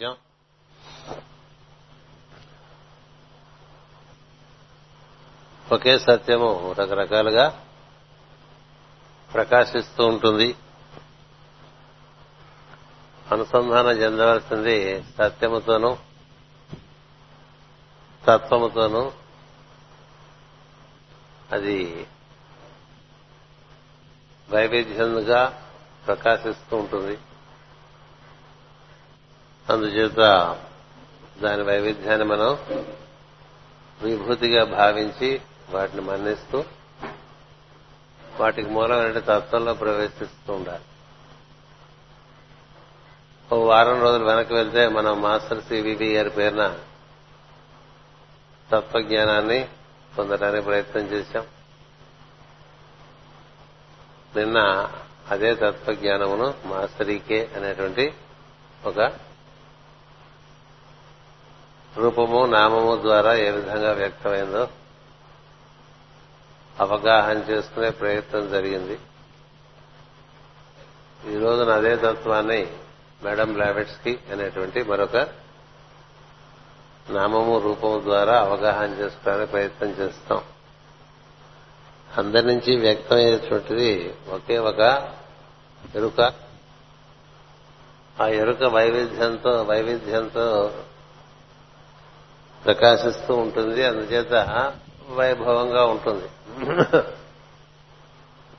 నిత్యం ఒకే సత్యము రకరకాలుగా ప్రకాశిస్తూ ఉంటుంది. అనుసంధానం చెందవలసింది సత్యముతోనూ తత్వముతోనూ. అది వైవిధ్యంగా ప్రకాశిస్తూ ఉంటుంది. అందుచేత దాని వైవిధ్యాన్ని మనం విభూతిగా భావించి వాటిని మన్నిస్తూ వాటికి మూలమైన తత్వంలో ప్రవేశిస్తూ ఉండాలి. ఓ వారం రోజులు వెనక్కి వెళ్తే మనం మాస్టర్ సివివి గారి పేరున తత్వజ్ఞానాన్ని పొందడానికి ప్రయత్నం చేశాం. నిన్న అదే తత్వజ్ఞానమును మాస్టరీకే అనేటువంటి ఒక రూపము నామము ద్వారా ఏ విధంగా వ్యక్తమైందో అవగాహన చేసుకునే ప్రయత్నం జరిగింది. ఈ రోజున అదే తత్వాన్ని మేడం లావెట్స్కి అనేటువంటి మరొక నామము రూపము ద్వారా అవగాహన చేసుకోవడానికి ప్రయత్నం చేస్తాం. అందరి నుంచి వ్యక్తమయ్యేటువంటిది ఒకే ఒక ఎరుక. ఆ ఎరుక వైవిధ్యంతో వైవిధ్యంతో ప్రకాశిస్తూ ఉంటుంది. అందుచేత వైభవంగా ఉంటుంది.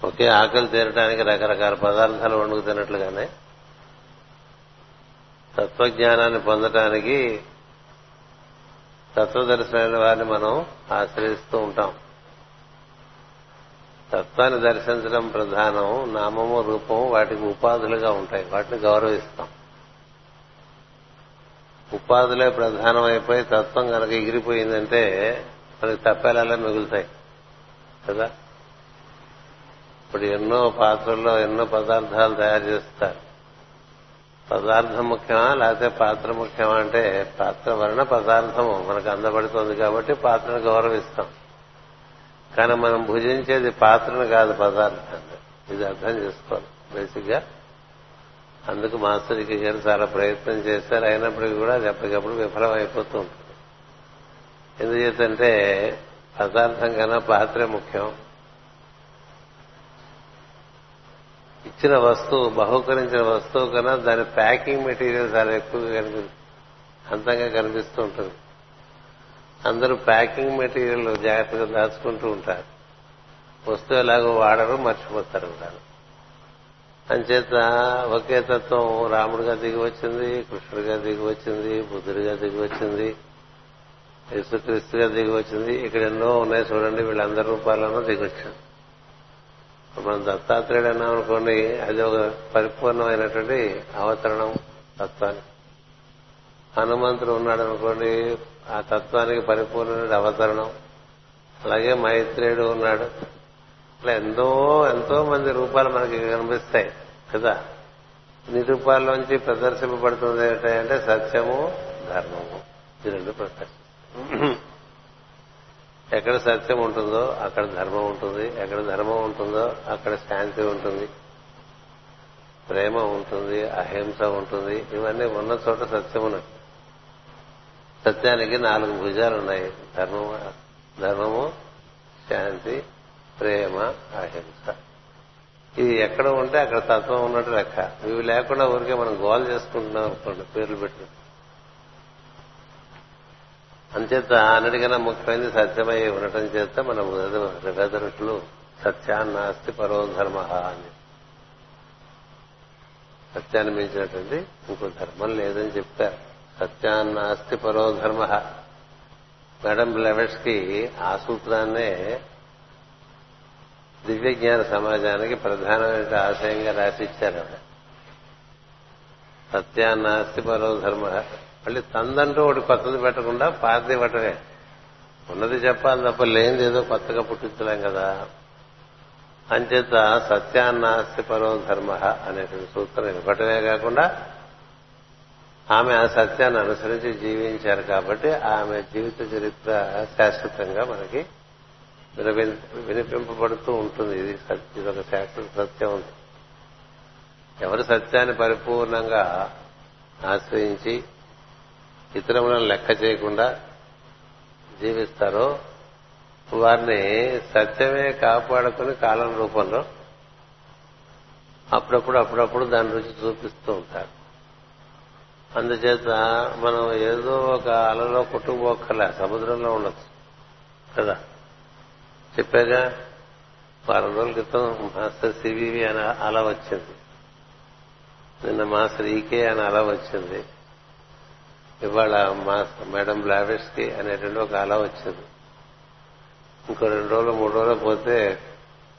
ఒకే ఆకలి తీరడానికి రకరకాల పదార్థాలు వండుకు తినట్లుగానే తత్వజ్ఞానాన్ని పొందటానికి తత్వదర్శనమైన వారిని మనం ఆశ్రయిస్తూ ఉంటాం. తత్వాన్ని దర్శించడం ప్రధానం నామము రూపము వాటికి ఉపాధులుగా ఉంటాయి. వాటిని గౌరవిస్తాం. ఉపాధులే ప్రధానమైపోయి తత్వం కనుక ఎగిరిపోయిందంటే మనకి తప్పేలా మిగులుతాయి. కదా? ఇప్పుడు ఎన్నో పాత్రల్లో ఎన్నో పదార్థాలు తయారు చేస్తారు. పదార్థం ముఖ్యమా లేకపోతే పాత్ర ముఖ్యమా అంటే పాత్ర వలన పదార్థము మనకు అందబడుతోంది కాబట్టి పాత్రను గౌరవిస్తాం. కానీ మనం భుజించేది పాత్రను కాదు పదార్థాన్ని. ఇది అర్థం చేసుకోవాలి. బేసిక్గా అందుకు మాస్టర్ గారు చాలా ప్రయత్నం చేశారు అయినప్పటికీ కూడా అది ఎప్పటికప్పుడు విఫలం అయిపోతూ ఉంటుంది. ఎందుచేతంటే పదార్థం కన్నా పాత్రే ముఖ్యం. ఇచ్చిన వస్తువు బహుకరించిన వస్తువు కన్నా దాని ప్యాకింగ్ మెటీరియల్ చాలా ఎక్కువగా కనిపి అంతంగా కనిపిస్తూ ఉంటుంది. అందరూ ప్యాకింగ్ మెటీరియల్ జాగ్రత్తగా దాచుకుంటూ ఉంటారు. వస్తువు ఎలాగో వాడరు మర్చిపోతారు ఉంటారు అంచేత ఒకే తత్వం రాముడిగా దిగి వచ్చింది కృష్ణుడిగా దిగి వచ్చింది బుద్ధుడిగా దిగి వచ్చింది యేసుక్రీస్తుగా దిగి వచ్చింది ఇక్కడ ఎన్నో ఉన్నాయి చూడండి వీళ్ళందరి రూపాల్లోనూ దిగి మనం దత్తాత్రేయుడు అన్నాం అనుకోండి అది ఒక పరిపూర్ణమైనటువంటి అవతరణం తత్వానికి హనుమంతుడు ఉన్నాడు అనుకోండి ఆ తత్వానికి పరిపూర్ణమైన అవతరణం. అలాగే మైత్రేయుడు ఉన్నాడు. ఇట్లా ఎంతో ఎంతో మంది రూపాలు మనకి కనిపిస్తాయి కదా? నీ రూపాల్లోంచి ప్రదర్శింపబడుతుంది ఏంటంటే సత్యము ధర్మము. ఈ రెండు ప్రదర్శిస్తాయి ఎక్కడ సత్యం ఉంటుందో అక్కడ ధర్మం ఉంటుంది. ఎక్కడ ధర్మం ఉంటుందో అక్కడ శాంతి ఉంటుంది. ప్రేమ ఉంటుంది అహింస ఉంటుంది. ఇవన్నీ ఉన్న చోట సత్యమున సత్యానికి నాలుగు భుజాలు ఉన్నాయి ధర్మము ధర్మము శాంతి ప్రేమ అహింస. ఇది ఎక్కడ ఉంటే అక్కడ తత్వం ఉన్నట్టు లెక్క. ఇవి లేకుండా ఊరికే మనం గోల్ చేసుకుంటున్నాం అనుకోండి పేర్లు పెట్టి అంచేత అన్నిటికన్నా ముఖ్యమైనది సత్యమై ఉండటం చేత మన వెదరుట్లు సత్యాన్నాస్తి పరో ధర్మ అని. సత్యాన్ని మించినటువంటి ఇంకో ధర్మం లేదని చెప్పారు. సత్యాన్నాస్తి పరో ధర్మ. మేడం బ్లెవెట్స్కి ఆ సూత్రాన్నే దివ్యజ్ఞాన సమాజానికి ప్రధానమైన ఆశయంగా రాసిచ్చారు ఆవిడ. సత్యాన్నాస్తి పరో ధర్మ. మళ్ళీ తందంటూ ఒకటి కొత్తది పెట్టకుండా పాతది ఇవ్వటమే ఉన్నది చెప్పాలి తప్ప లేనిది ఏదో కొత్తగా పుట్టించలేం కదా. అంచేత సత్యాన్నాస్తి పరో ధర్మ అనేటువంటి సూత్రం ఇవ్వటమే కాకుండా ఆమె ఆ సత్యాన్ని అనుసరించి జీవించారు కాబట్టి ఆమె జీవిత చరిత్ర శాశ్వతంగా మనకి వినిపింపబడుతూ ఉంటుంది. ఇది ఇది ఒక శాశ్వత సత్యం ఎవరు సత్యాన్ని పరిపూర్ణంగా ఆశ్రయించి ఇతరములను లెక్క చేయకుండా జీవిస్తారో వారిని సత్యమే కాపాడుకుని కాలం రూపంలో అప్పుడప్పుడు అప్పుడప్పుడు దాని రుచి చూపిస్తూ ఉంటారు. అందుచేత మనం ఏదో ఒక అలలో కొట్టుకుపోక్కర్లే సముద్రంలో ఉండొచ్చు. కదా? చెప్పాగా వారం రోజుల క్రితం మాస్టర్ సివివి అని అలా వచ్చింది. నిన్న మాస్టర్ ఈకే అని అలా వచ్చింది. ఇవాళ మాస్టర్ మేడం బ్లావెస్కి అనేటువంటి ఒక అల వచ్చింది. ఇంకో రెండు రోజులు మూడు రోజులు పోతే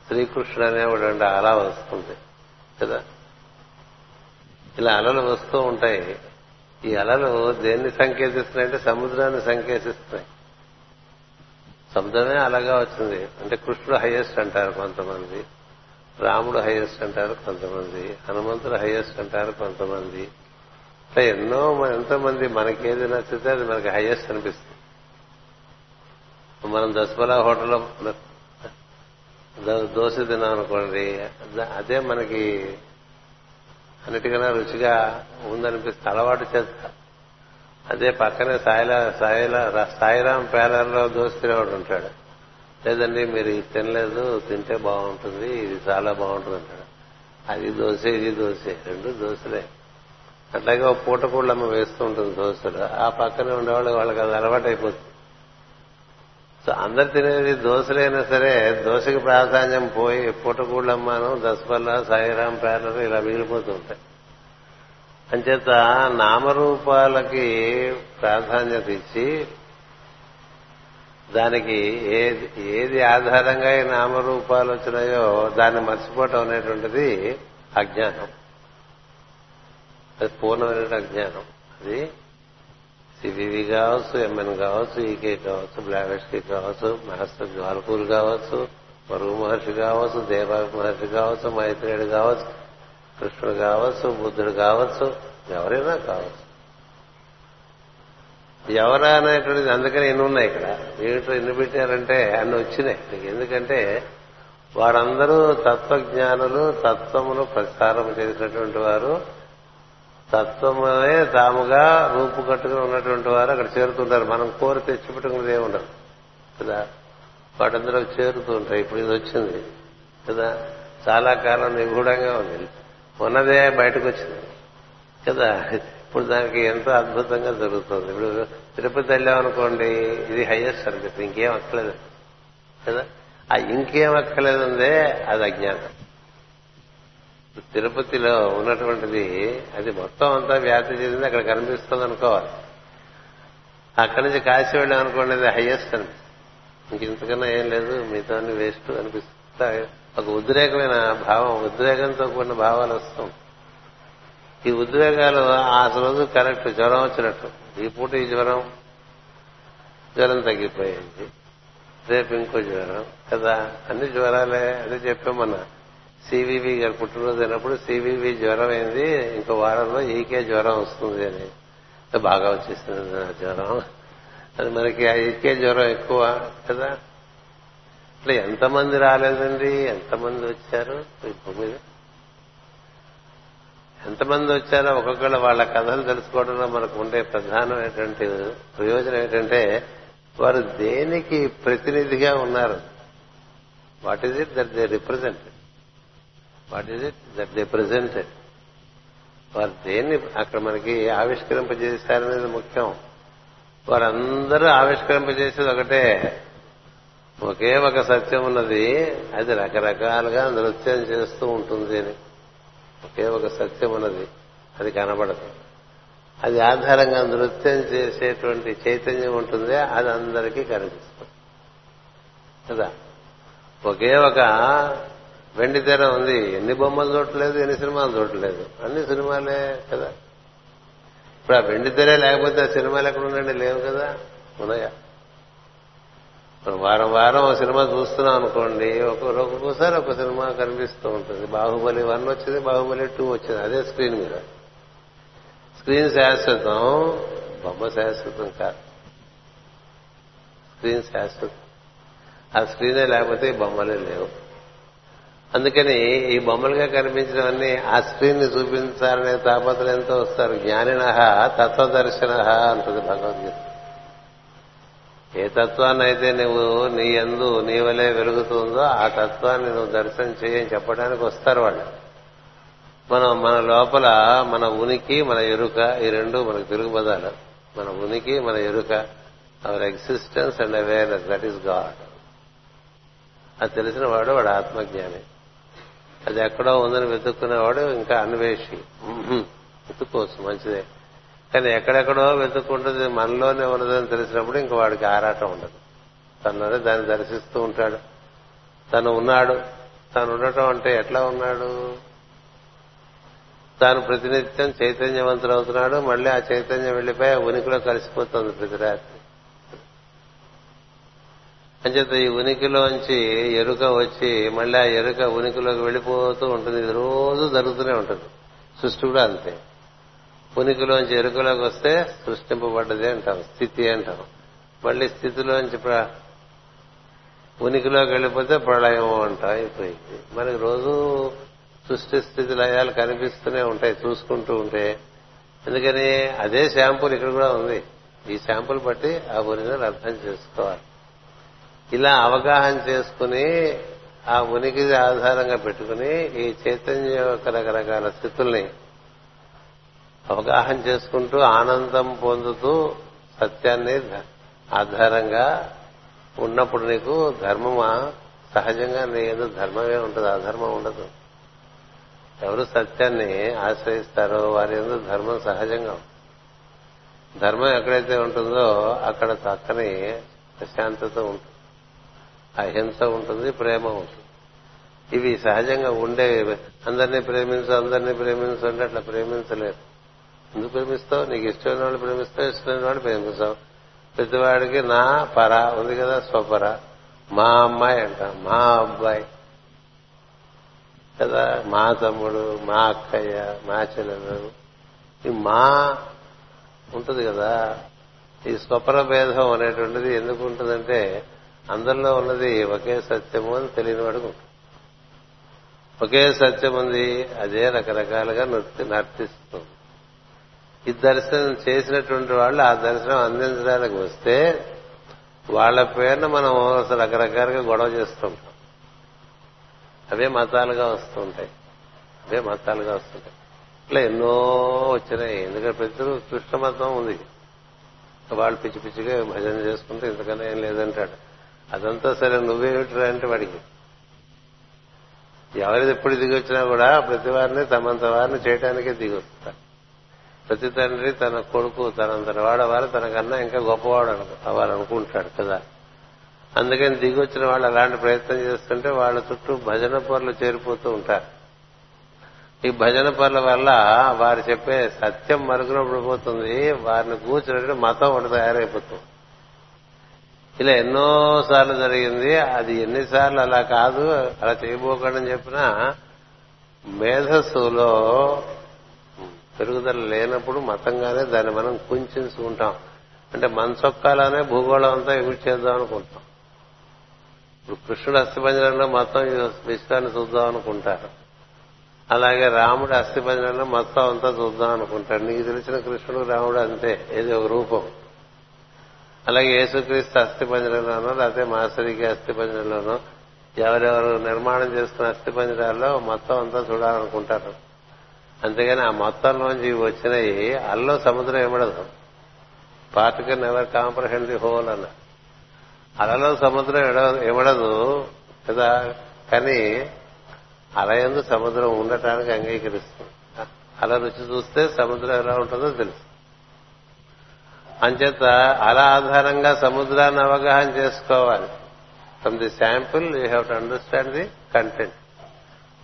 శ్రీకృష్ణుడు అంటే అలా వస్తుంది కదా? ఇలా అలలు వస్తూ ఉంటాయి. ఈ అలలు దేన్ని సంకేతిస్తున్నాయంటే సముద్రాన్ని సంకేతిస్తున్నాయి. సముద్రమే అలాగా వచ్చింది. అంటే కృష్ణుడు హైయెస్ట్ అంటారు కొంతమంది రాముడు హైయెస్ట్ అంటారు కొంతమంది హనుమంతుడు హైయెస్ట్ అంటారు కొంతమంది. ఇట్లా ఎన్నో ఎంతోమంది మనకేది నచ్చితే అది మనకి హైయెస్ట్ అనిపిస్తుంది. మనం దసబలా హోటల్లో దోశ తిన్నాం అనుకోండి అదే మనకి అన్నిటికన్నా రుచిగా ఉందనిపిస్తే అలవాటు చేస్తా. అదే పక్కనే సాయిలా సాయిలా సాయిరాం పేలర్లో దోశ తినేవాడు ఉంటాడు? లేదండి మీరు ఇది తినలేదు తింటే బాగుంటుంది ఇది చాలా బాగుంటుంది అంటాడు. అది దోశ ఇది దోశ రెండు దోశలే. అట్లాగే ఒక పూట కూళ్ళమ్మ వేస్తూ ఉంటుంది దోశలు. ఆ పక్కనే ఉండేవాళ్ళు వాళ్ళకి అది అలవాటు అయిపోతుంది సో అందరు తినేది దోశలైనా సరే దోశకి ప్రాధాన్యం పోయి పూటకూళ్ళమ్మాను దసపల్ల సాయిరాం పేర్లు ఇలా మిగిలిపోతూ ఉంటాయి. అంచేత నామరూపాలకి ప్రాధాన్యత ఇచ్చి దానికి ఏది ఏది ఆధారంగా ఈ నామరూపాలు వచ్చినాయో దాన్ని మర్చిపోవటం అనేటువంటిది అజ్ఞానం. అది పూర్ణమైన అజ్ఞానం. అది సివివి కావచ్చు ఎంఎన్ కావచ్చు ఈకే కావచ్చు బ్లావెస్కి కావచ్చు మాస్టర్ జ్వాలపూర్ కావచ్చు మరుగు మహర్షి కావచ్చు దేవా మహర్షి కావచ్చు మైత్రేయుడు కావచ్చు కృష్ణుడు కావచ్చు బుద్ధుడు కావచ్చు ఎవరైనా కావచ్చు. ఎవరా అనేటువంటిది అందుకని ఎన్ని ఉన్నాయి ఇక్కడ? ఏమిటో ఎన్ని పెట్టారంటే అన్ని వచ్చినాయి. ఎందుకంటే వారందరూ తత్వజ్ఞానులు తత్వమును ప్రసారం చేసినటువంటి వారు తత్వమే తాముగా రూపు కట్టుకుని ఉన్నటువంటి వారు అక్కడ చేరుతుంటారు. మనం కోరి తెచ్చిపెట్టుకునేది ఏముండదు కదా? వాటందరూ చేరుతూ ఉంటారు ఇప్పుడు ఇది వచ్చింది. కదా? చాలా కాలం నిగూఢంగా ఉంది. ఉన్నదే బయటకు వచ్చింది కదా? ఇప్పుడు దానికి ఎంతో అద్భుతంగా జరుగుతుంది. ఇప్పుడు తిరుపతి వెళ్ళామనుకోండి ఇది హైయెస్ట్ సర్వీస్ ఇంకేం అక్కలేదు కదా? ఆ ఇంకేం అక్కలేదుందే అది అజ్ఞానం తిరుపతిలో ఉన్నటువంటిది అది మొత్తం అంతా వ్యాప్తి చెందింది అక్కడ కనిపిస్తుంది అనుకోవాలి. అక్కడి నుంచి కాశీ వెళ్ళాం అనుకోండి అది హైయెస్ట్ అనిపిస్తుంది ఇంక ఇంతకన్నా ఏం లేదు మిగతా వేస్ట్ అనిపిస్తా ఒక ఉద్రేకమైన భావం ఉద్రేకంతో కూడిన భావాలు వస్తాం ఈ ఉద్రేకాలు ఆ రోజు కరెక్ట్ జ్వరం వచ్చినట్టు. ఈ పూట ఈ జ్వరం జ్వరం తగ్గిపోయింది. రేపు ఇంకో జ్వరం కదా? అన్ని జ్వరాలే అదే చెప్పామన్నా. సివివి గారు పుట్టినరోజు అయినప్పుడు సివివి జ్వరం అయింది ఇంకో వారంలో ఈకే జ్వరం వస్తుంది అని. బాగా వచ్చేసింది నా జ్వరం. అది మనకి ఆ ఈకే జ్వరం ఎక్కువ కదా? అసలు ఎంతమంది రాలేదండి? ఎంతమంది వచ్చారు? ఈ భూమి మీద ఎంతమంది వచ్చారో ఒక్కొక్కళ్ళు వాళ్ళ కథలు తెలుసుకోవడంలో మనకు ఉండే ప్రధానమైనటువంటి ప్రయోజనం ఏంటంటే వారు దేనికి ప్రతినిధిగా ఉన్నారు? What is it that they represent what is it that they presented వారు దేన్ని అక్కడ మనకి ఆవిష్కరింపజేశారనేది ముఖ్యం. వారందరూ ఆవిష్కరింపజేసేది ఒకటే. ఒకే ఒక సత్యం ఉన్నది. అది రకరకాలుగా నృత్యం చేస్తూ ఉంటుంది అని. ఒకే ఒక సత్యం ఉన్నది. అది కనబడదు. అది ఆధారంగా నృత్యం చేసేటువంటి చైతన్యం ఉంటుంది. అది అందరికీ కనిపిస్తుంది. కదా? ఒకే ఒక వెండి తెర ఉంది. ఎన్ని బొమ్మలు చూడలేదు ఎన్ని సినిమాలు చూడలేదు అన్ని సినిమాలే కదా? ఇప్పుడు ఆ వెండి తెరే లేకపోతే ఆ సినిమాలు ఎక్కడ ఉండండి? లేవు కదా? ఉన్నాయా? వారం వారం ఒక సినిమా చూస్తున్నాం అనుకోండి ఒక్కొక్కసారి ఒక సినిమా కనిపిస్తూ ఉంటుంది. బాహుబలి వన్ వచ్చింది బాహుబలి టూ వచ్చింది. అదే స్క్రీన్ మీద. స్క్రీన్ శాశ్వతం బొమ్మ శాశ్వతం కాదు స్క్రీన్ శాశ్వతం. ఆ స్క్రీనే లేకపోతే బొమ్మలే లేవు. అందుకని ఈ బొమ్మలుగా కనిపించినవన్నీ ఆ స్క్రీన్ని చూపించాలనే తాపత్రయంతో వస్తారు. జ్ఞానిన తత్వదర్శన అంటుంది భగవద్గీత. ఏ తత్వాన్నైతే నువ్వు నీ ఎందు నీ వలే వెలుగుతుందో ఆ తత్వాన్ని నువ్వు దర్శనం చేయని చెప్పడానికి వస్తారు వాళ్ళు. మనం మన లోపల మన ఉనికి మన ఎరుక ఈ రెండు మనకు తిరుగు పదాలు మన ఉనికి మన ఎరుక our existence and awareness that is God అది తెలిసిన వాడు వాడు ఆత్మజ్ఞాని. అది ఎక్కడో ఉందని వెతుక్కునేవాడు ఇంకా అన్వేషి. వెతుక్కోవచ్చు మంచిదే. కానీ ఎక్కడెక్కడో వెతుక్కుంటుంది మనలోనే ఉన్నదని తెలిసినప్పుడు ఇంక వాడికి ఆరాటం ఉండదు. తనలోనే దాన్ని దర్శిస్తూ ఉంటాడు. తను ఉన్నాడు. తను ఉండటం అంటే ఎట్లా ఉన్నాడు? తాను ప్రతినిత్యం చైతన్యవంతుడవుతున్నాడు మళ్ళీ ఆ చైతన్యం వెళ్ళిపోయి ఆ ఉనికిలో కలిసిపోతుంది ప్రతి రాత్రి అంచేత ఈ ఉనికిలోంచి ఎరుక వచ్చి మళ్ళీ ఆ ఎరుక ఉనికిలోకి వెళ్ళిపోతూ ఉంటుంది. ఇది రోజు జరుగుతూనే ఉంటుంది. సృష్టి కూడా అంతే. ఉనికిలోంచి ఎరుకలోకి వస్తే సృష్టింపబడ్డది అంటాం స్థితి అంటాం మళ్ళీ స్థితిలోంచి ప్ర- ఉనికిలోకి వెళ్ళిపోతే ప్రళయం అంటాం అయిపోయింది. మనకి రోజు సృష్టి స్థితి లయాలు కనిపిస్తూనే ఉంటాయి చూసుకుంటూ ఉంటే. ఎందుకని అదే శాంపుల్ ఇక్కడ కూడా ఉంది. ఈ శాంపుల్ బట్టి ఆ ఒరిజినల్ అర్థం చేసుకోవాలి. ఇలా అవగాహన చేసుకుని ఆ ఉనికి ఆధారంగా పెట్టుకుని ఈ చైతన్యం యొక్క రకరకాల స్థితుల్ని అవగాహన చేసుకుంటూ ఆనందం పొందుతూ సత్యాన్ని ఆధారంగా ఉన్నప్పుడు నీకు ధర్మమా? సహజంగా నీ ఏదో ధర్మమే ఉంటుంది అధర్మం ఉండదు. ఎవరు సత్యాన్ని ఆశ్రయిస్తారో వారి ఎందుకు ధర్మం సహజంగా. ధర్మం ఎక్కడైతే ఉంటుందో అక్కడ చక్కని ప్రశాంతత ఉంటుంది. అహింస ఉంటుంది ప్రేమ ఉంటుంది. ఇవి సహజంగా ఉండే అందరినీ ప్రేమించు అందరినీ ప్రేమించు అంటే అట్లా ప్రేమించలేరు. ఎందుకు ప్రేమిస్తావు నీకు ఇష్టమైన వాళ్ళు ప్రేమిస్తావు ఇష్టమైన వాళ్ళు ప్రేమిస్తావు. ప్రతివాడికి నా పర ఉంది కదా స్వపర. మా అమ్మాయి అంట మా అబ్బాయి. కదా మా తమ్ముడు మా అక్కయ్య మా చెల్లెలు. ఈ మా ఉంటుంది కదా. ఈ స్వపర భేదం అనేటువంటిది ఎందుకు ఉంటుందంటే అందరిలో ఉన్నది ఒకే సత్యము అని తెలియని వాడికి ఉంటుంది. ఒకే సత్యం ఉంది అదే రకరకాలుగా నృత్య నర్తిస్తుంది. ఈ దర్శనం చేసినటువంటి వాళ్ళు ఆ దర్శనం అందించడానికి వస్తే వాళ్ళ పేరున మనం అసలు రకరకాలుగా గొడవ చేస్తుంటాం అవే మతాలుగా వస్తుంటాయి అవే మతాలుగా వస్తుంటాయి ఇట్లా ఎన్నో వచ్చినాయి. ఎందుకంటే ప్రతి కృష్ణ మతం ఉంది. వాళ్ళు పిచ్చి పిచ్చిగా భజన చేసుకుంటే ఇంతకన్నా ఏం లేదంటాడు. అదంతా సరే నువ్వేమిట్రా అంటే వాడికి. ఎవరిది ఎప్పుడు దిగి వచ్చినా కూడా ప్రతి వారిని తమంత వారిని చేయడానికే దిగి వస్తారు ప్రతి తండ్రి తన కొడుకు తనంతటి వాడవారు తనకన్నా ఇంకా గొప్పవాడు అవ్వాలనుకుంటాడు కదా. అందుకని దిగి వచ్చిన వాళ్ళు అలాంటి ప్రయత్నం చేస్తుంటే వాళ్ళ చుట్టూ భజన పనులు చేరిపోతూ ఉంటారు. ఈ భజన పనుల వల్ల వారు చెప్పే సత్యం మరుగున పడిపోతుంది వారిని కూర్చున్నట్టు మతం ఒకటి తయారైపోతుంది. ఇలా ఎన్నో సార్లు జరిగింది. అది ఎన్నిసార్లు అలా కాదు. అలా చేయబోకండి అని చెప్పినా మేధస్సులో పెరుగుదల లేనప్పుడు మతంగానే దాన్ని మనం కుంచుకుంటాం అంటే మన చొక్కాలోనే భూగోళం అంతా ఎగురు చేద్దాం అనుకుంటాం. ఇప్పుడు కృష్ణుడు అస్థిపంజరంలో మొత్తం విశ్వాన్ని చూద్దాం అనుకుంటారు. అలాగే రాముడు అస్థిపంజరంలో మొత్తం అంతా చూద్దాం అనుకుంటాడు నీకు తెలిసిన కృష్ణుడు రాముడు అంతే ఏది ఒక రూపం. అలాగే యేసుక్రీస్తు అస్థిపంజరంలోనో లేకపోతే మాసరికి అస్థిపంజరంలోనో ఎవరెవరు నిర్మాణం చేస్తున్న అస్థిపంజరాల్లో మొత్తం అంతా చూడాలనుకుంటారు. అంతేగాని ఆ మొత్తంలోంచి వచ్చినవి వచ్చినాయి అల్లో సముద్రం ఏమడదు. Can ever comprehend the whole అన్న. అలలో సముద్రం ఇవ్వడదు ఏమడదు కదా? కానీ అలయందు సముద్రం ఉండటానికి అంగీకరిస్తుంది. అలా రుచి చూస్తే సముద్రం ఎలా ఉంటుందో తెలుసు. అంచేత అల ఆధారంగా సముద్రాన్ని అవగాహన చేసుకోవాలి. From the sample you have to understand the content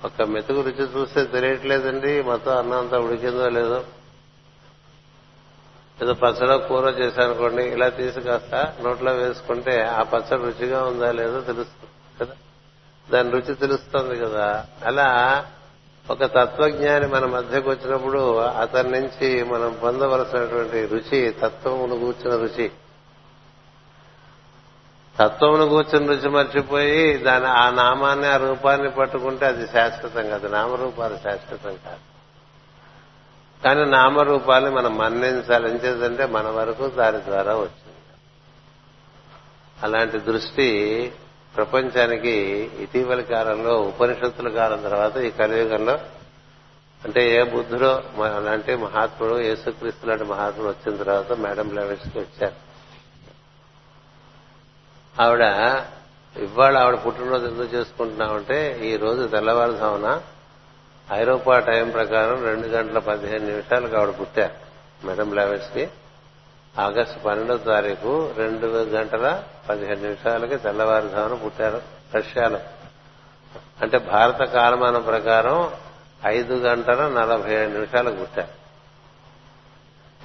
ఒక మెతుకు రుచి చూస్తే తెలియట్లేదండి. మొత్తం అన్నం అంతా ఉడికిందో లేదో. ఏదో పచ్చడో కూర చేశానుకోండి ఇలా తీసి కాస్త నోట్లో వేసుకుంటే ఆ పచ్చడి రుచిగా ఉందా లేదో తెలుస్తుంది కదా. దాని రుచి తెలుస్తుంది కదా. అలా ఒక తత్వజ్ఞాని మన మధ్యకు వచ్చినప్పుడు అతని నుంచి మనం పొందవలసినటువంటి రుచి తత్వమును కూర్చున్న రుచి తత్వమును కూర్చొని రుచి మర్చిపోయి దాని ఆ నామాన్ని ఆ రూపాన్ని పట్టుకుంటే అది శాశ్వతం కాదు. నామరూపాలు శాశ్వతం కాదు. కానీ నామరూపాన్ని మనం మన్నించాలి. ఏం చేద్దంటే మన వరకు దాని ద్వారా వచ్చింది. అలాంటి దృష్టి ప్రపంచానికి ఇటీవలి కాలంలో ఉపనిషత్తుల కాలం తర్వాత ఈ కలియుగంలో అంటే ఏ బుద్ధుడో అలాంటి మహాత్ముడు యేసుక్రీస్తు లాంటి మహాత్ముడు వచ్చిన తర్వాత మేడం లెవెల్స్కి వచ్చారు. ఆవిడ ఇవాళ ఆవిడ పుట్టినరోజు ఎందుకు చేసుకుంటున్నామంటే ఈ రోజు తెల్లవారుజామున ఐరోపా టైం ప్రకారం రెండు గంటల పదిహేను నిమిషాలకు ఆవిడ పుట్టారు మేడం లెవెన్స్కి ఆగస్టు పన్నెండో తారీఖు రెండు గంటల పదిహేను నిమిషాలకి తెల్లవారుజామున పుట్టారు రష్యాలో. అంటే భారత కాలమానం ప్రకారం ఐదు గంటల నలభై ఏడు నిమిషాలకు పుట్టారు.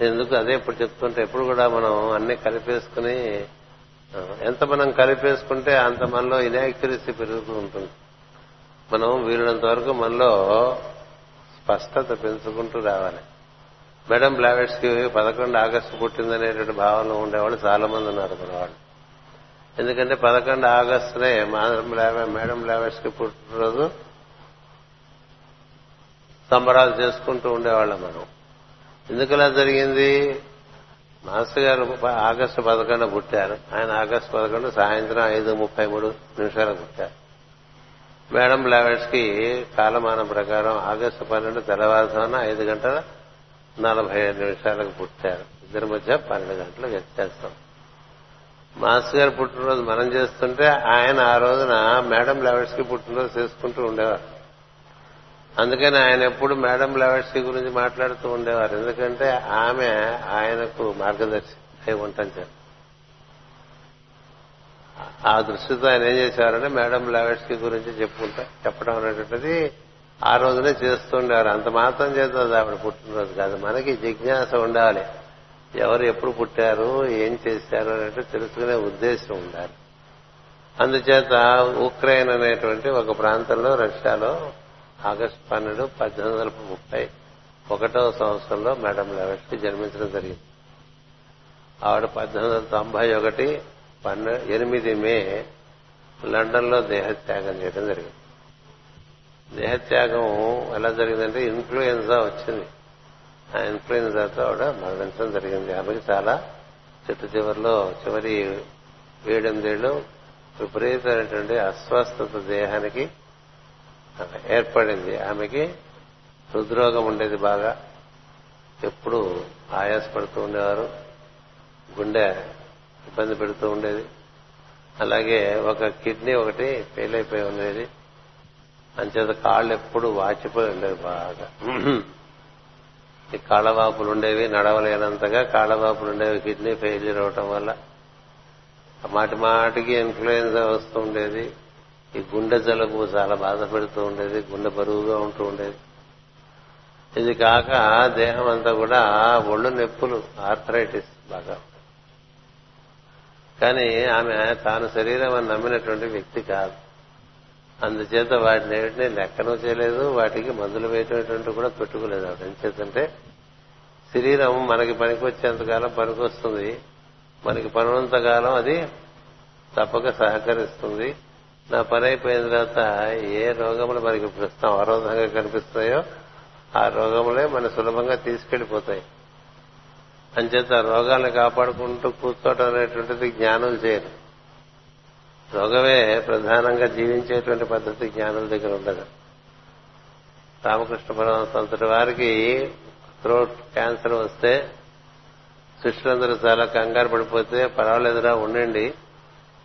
ఎందుకు అదే ఇప్పుడు చెప్తుంటే ఎప్పుడు కూడా మనం అన్ని కలిపేసుకుని ఎంత మనం కలిపేసుకుంటే అంత మనలో ఇన్యాక్యురసీ పెరుగుతూ ఉంటుంది. మనం వీలున్నంత వరకు మనలో స్పష్టత పెంచుకుంటూ రావాలి. మేడం బ్లావెట్స్కి పదకొండు ఆగస్టు పుట్టిందనేటువంటి భావనలో ఉండేవాళ్ళు చాలా మంది ఉన్నారు మనవాళ్ళు ఎందుకంటే పదకొండు ఆగస్టునే మేడం బ్లావెట్స్కి పుట్టినరోజు సంబరాలు చేసుకుంటూ ఉండేవాళ్ళం మనం. ఎందుకలా జరిగింది? మాస్టర్ గారు ఆగస్టు పదకొండు పుట్టారు. ఆయన ఆగస్టు పదకొండు సాయంత్రం ఐదు ముప్పై మూడు నిమిషాలకు పుట్టారు. మేడం బ్లావెట్స్కి కాలమానం ప్రకారం ఆగస్టు పన్నెండు తెల్లవారుజామున ఐదు గంటల నలభై ఐదు నిమిషాలకు పుట్టారు. ఇద్దరి మధ్య పన్నెండు గంటల వ్యత్యాసం. మాస్టర్ గారు పుట్టినరోజు మనం చేస్తుంటే ఆయన ఆ రోజున మేడం లెవెట్స్కి పుట్టినరోజు చేసుకుంటూ ఉండేవారు. అందుకని ఆయన ఎప్పుడు మేడం లెవెట్సీ గురించి మాట్లాడుతూ ఉండేవారు. ఎందుకంటే ఆమె ఆయనకు మార్గదర్శి అయి ఉంటుంది ఆ దృష్టితో ఆయన ఏం చేసేవారంటే మేడం లెవెట్స్ గురించి చెప్పుకుంటా చెప్పడం అనేటువంటిది ఆ రోజునే చేస్తుండేవారు అంత మాత్రం చేస్తుంది ఆవిడ పుట్టినరోజు కాదు. మనకి జిజ్ఞాస ఉండాలి. ఎవరు ఎప్పుడు పుట్టారు ఏం చేశారు అనేది తెలుసుకునే ఉద్దేశం ఉండాలి. అందుచేత ఉక్రెయిన్ అనేటువంటి ఒక ప్రాంతంలో రష్యాలో ఆగస్టు పన్నెండు పద్దెనిమిది వందల ముప్పై ఒకటవ సంవత్సరంలో మేడం లెవెట్కి జన్మించడం జరిగింది. ఆవిడ పద్దెనిమిది వందల తొంభై ఒకటి ఎనిమిది మే లండన్లో దేహత్యాగం చేయడం జరిగింది. దేహత్యాగం ఎలా జరిగిందంటే ఇన్ఫ్లుయెన్జా వచ్చింది. ఆ ఇన్ఫ్లుయెన్జాతో ఆవిడ మరణించడం జరిగింది. ఆమెకి చాలా చిట్టు చివరిలో చివరి ఏడెనిమిదేళ్ళు విపరీతమైనటువంటి అస్వస్థత దేహానికి ఏర్పడింది. ఆమెకి హృద్రోగం ఉండేది బాగా. ఎప్పుడు ఆయాసపడుతూ ఉండేవారు. గుండె ఇబ్బంది పెడుతూ ఉండేది. అలాగే ఒక కిడ్నీ ఒకటి ఫెయిల్ అయిపోయి ఉండేది. అంచేత కాళ్ళు ఎప్పుడు వాచిపోయి ఉండేవి బాగా. ఈ కాళ్ళవాపులు ఉండేవి నడవలేనంతగా కాళ్ళవాపులు ఉండేవి కిడ్నీ ఫెయిల్యూర్ అవటం వల్ల. మాటి మాటికి ఇన్ఫ్లుయెన్జా వస్తూ ఉండేది. ఈ గుండె జలుబు చాలా బాధ పెడుతూ ఉండేది గుండె బరువుగా ఉంటూ ఉండేది. ఇది కాక దేహం అంతా కూడా ఒళ్ళు నొప్పులు ఆర్థరైటిస్ బాగా. కానీ ఆమె తాను శరీరం అని నమ్మినటువంటి వ్యక్తి కాదు. అందుచేత వాటిని ఏమిటిని లెక్కను చేయలేదు వాటికి మందులు వేయటటువంటి కూడా పెట్టుకోలేదు ఆవిడ. ఏం శరీరం మనకి పనికొచ్చేంతకాలం పనికొస్తుంది. మనకి పనున్నంతకాలం అది తప్పక సహకరిస్తుంది. నా పని అయిపోయిన తర్వాత ఏ రోగములు మనకి ప్రస్తుతం అవరోధంగా కనిపిస్తాయో ఆ రోగములే మన సులభంగా తీసుకెళ్ళిపోతాయి అంచేత రోగాలను కాపాడుకుంటూ కూర్చోవటం అనేటువంటిది జ్ఞానం చేయరు రోగమే ప్రధానంగా జీవించేటువంటి పద్ధతి జ్ఞానం దగ్గర ఉండదు. రామకృష్ణ పరమహంస అంతటి వారికి థ్రోట్ క్యాన్సర్ వస్తే శిష్యులందరూ చాలా కంగారు పడిపోతే పర్వాలేదురా ఉండండి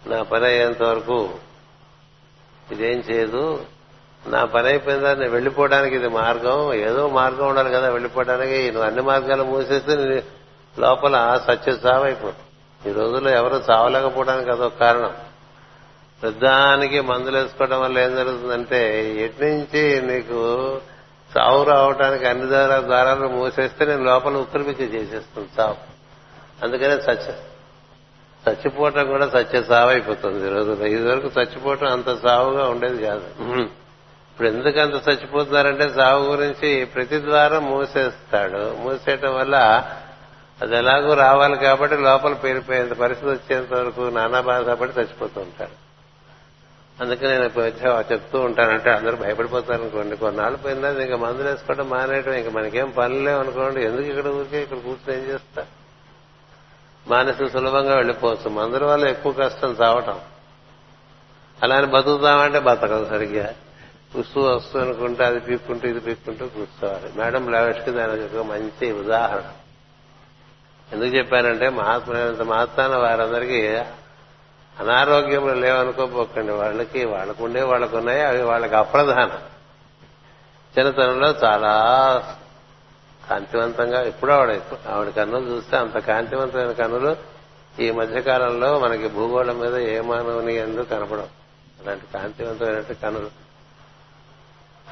నా పని అయ్యేంత వరకు ఇదేం చేయదు. నా పని అయిపోయిందా? నేను వెళ్ళిపోవడానికి ఇది మార్గం. ఏదో మార్గం ఉండాలి కదా వెళ్ళిపోవడానికి. నువ్వు అన్ని మార్గాలు మూసేస్తే లోపల సత్య చావైపోతుంది ఈ రోజుల్లో ఎవరు చావలేకపోవడానికి అదొక కారణం. పెద్దానికి మందులు వేసుకోవడం వల్ల ఏం జరుగుతుందంటే ఎటు నుంచి నీకు చావు రావడానికి అన్ని ద్వారాలు మూసేస్తే నేను లోపల ఉక్కిరిపిచ్చి చేసేస్తుంది చావు. అందుకనే సత్యం. చచ్చిపోవటం కూడా సత్య సావు అయిపోతుంది ఈ రోజుల్లో ఇది వరకు చచ్చిపోవటం అంత సావుగా ఉండేది కాదు. ఇప్పుడు ఎందుకు అంత చచ్చిపోతున్నారంటే సావు గురించి ప్రతి ద్వారం మూసేస్తాడు. మూసేయటం వల్ల అది ఎలాగూ రావాలి కాబట్టి లోపల పేరిపోయేంత పరిస్థితి వచ్చేంత వరకు నానా బాధపడి చచ్చిపోతూ ఉంటాడు అందుకే నేను చెప్తూ ఉంటానంటే అందరూ భయపడిపోతారు అనుకోండి కొన్నాళ్ళు పోయిందా ఇంకా మందులు వేసుకోవడం మానేయడం ఇంకా మనకేం పనులేవు అనుకోండి ఎందుకు ఇక్కడ ఊరికే ఇక్కడ కూర్చొని ఏం చేస్తా మానసులు సులభంగా వెళ్ళిపోవచ్చు. మందుల వల్ల ఎక్కువ కష్టం చావటం. అలానే బతుకుతామంటే బతకదు సరిగ్గా. కూస్తూ వస్తూ అనుకుంటే అది పీక్కుంటూ ఇది పీక్కుంటూ కూర్చోవాలి. మేడం లావెట్కి దానికి ఒక మంచి ఉదాహరణ. ఎందుకు చెప్పానంటే మహాత్మైనంత మహత్తాన వారందరికీ అనారోగ్యములు లేవనుకోపోకండి. వాళ్ళకి వాళ్ళకుండే వాళ్ళకున్నాయి అవి వాళ్ళకి అప్రధానం. చిన్నతనంలో చాలా కాంతివంతంగా ఇప్పుడు ఆవిడ ఆవిడ కన్నులు చూస్తే అంత కాంతివంతమైన కన్నులు ఈ మధ్యకాలంలో మనకి భూగోళం మీద ఏ మానవుని ఎందుకు కనపడం అలాంటి కాంతివంతమైన కన్నులు.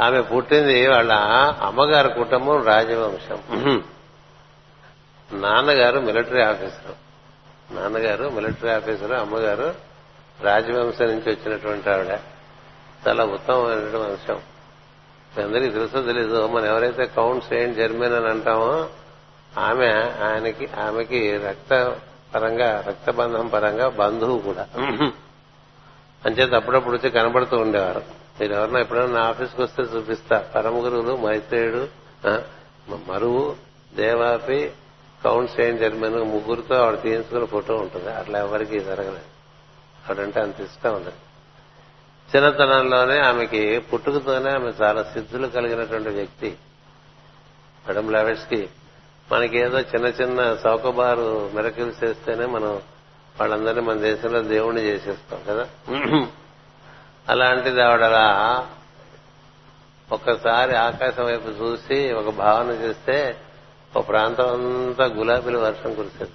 ఆమె పుట్టింది వాళ్ళ అమ్మగారి కుటుంబం రాజవంశం. నాన్నగారు మిలిటరీ ఆఫీసర్. నాన్నగారు మిలిటరీ ఆఫీసర్ అమ్మగారు రాజవంశం నుంచి వచ్చినటువంటి ఆవిడ. చాలా ఉత్తమమైనటువంటి వంశం. అందరికీ తెలుసో తెలీదు మనం ఎవరైతే కౌంట్ సెయింట్ జర్మన్ అని అంటామో ఆమె ఆయనకి ఆమెకి రక్త పరంగా రక్తబంధం పరంగా బంధువు కూడా. అంచేత అప్పుడప్పుడు వచ్చి కనబడుతూ ఉండేవారు. మీరు ఎవరన్నా ఎప్పుడైనా నా ఆఫీస్కి వస్తే చూపిస్తా. పరమ గురువులు మైత్రేయుడు మరువు దేవాపి కౌంట్ సెయింట్ జర్మన్ ముగ్గురుతో ఆవిడ తీయించుకున్న ఫోటో ఉంటుంది. అట్లా ఎవరికి జరగలేదు. ఆవిడంటే అంత ఇష్టం ఉంది చిన్నతనంలోనే ఆమెకి పుట్టుకతోనే ఆమె చాలా సిద్ధులు కలిగినటువంటి వ్యక్తి. మేడం లావెట్స్కి మనకేదో చిన్న చిన్న చౌకబారు మెరకలు చేస్తేనే మనం వాళ్ళందరినీ మన దేశంలో దేవుణ్ణి చేసేస్తాం కదా? అలాంటిది ఆవిడ అలా ఒక్కసారి ఆకాశం వైపు చూసి ఒక భావన చేస్తే ఒక ప్రాంతం అంతా గులాబీల వర్షం కురిసేది.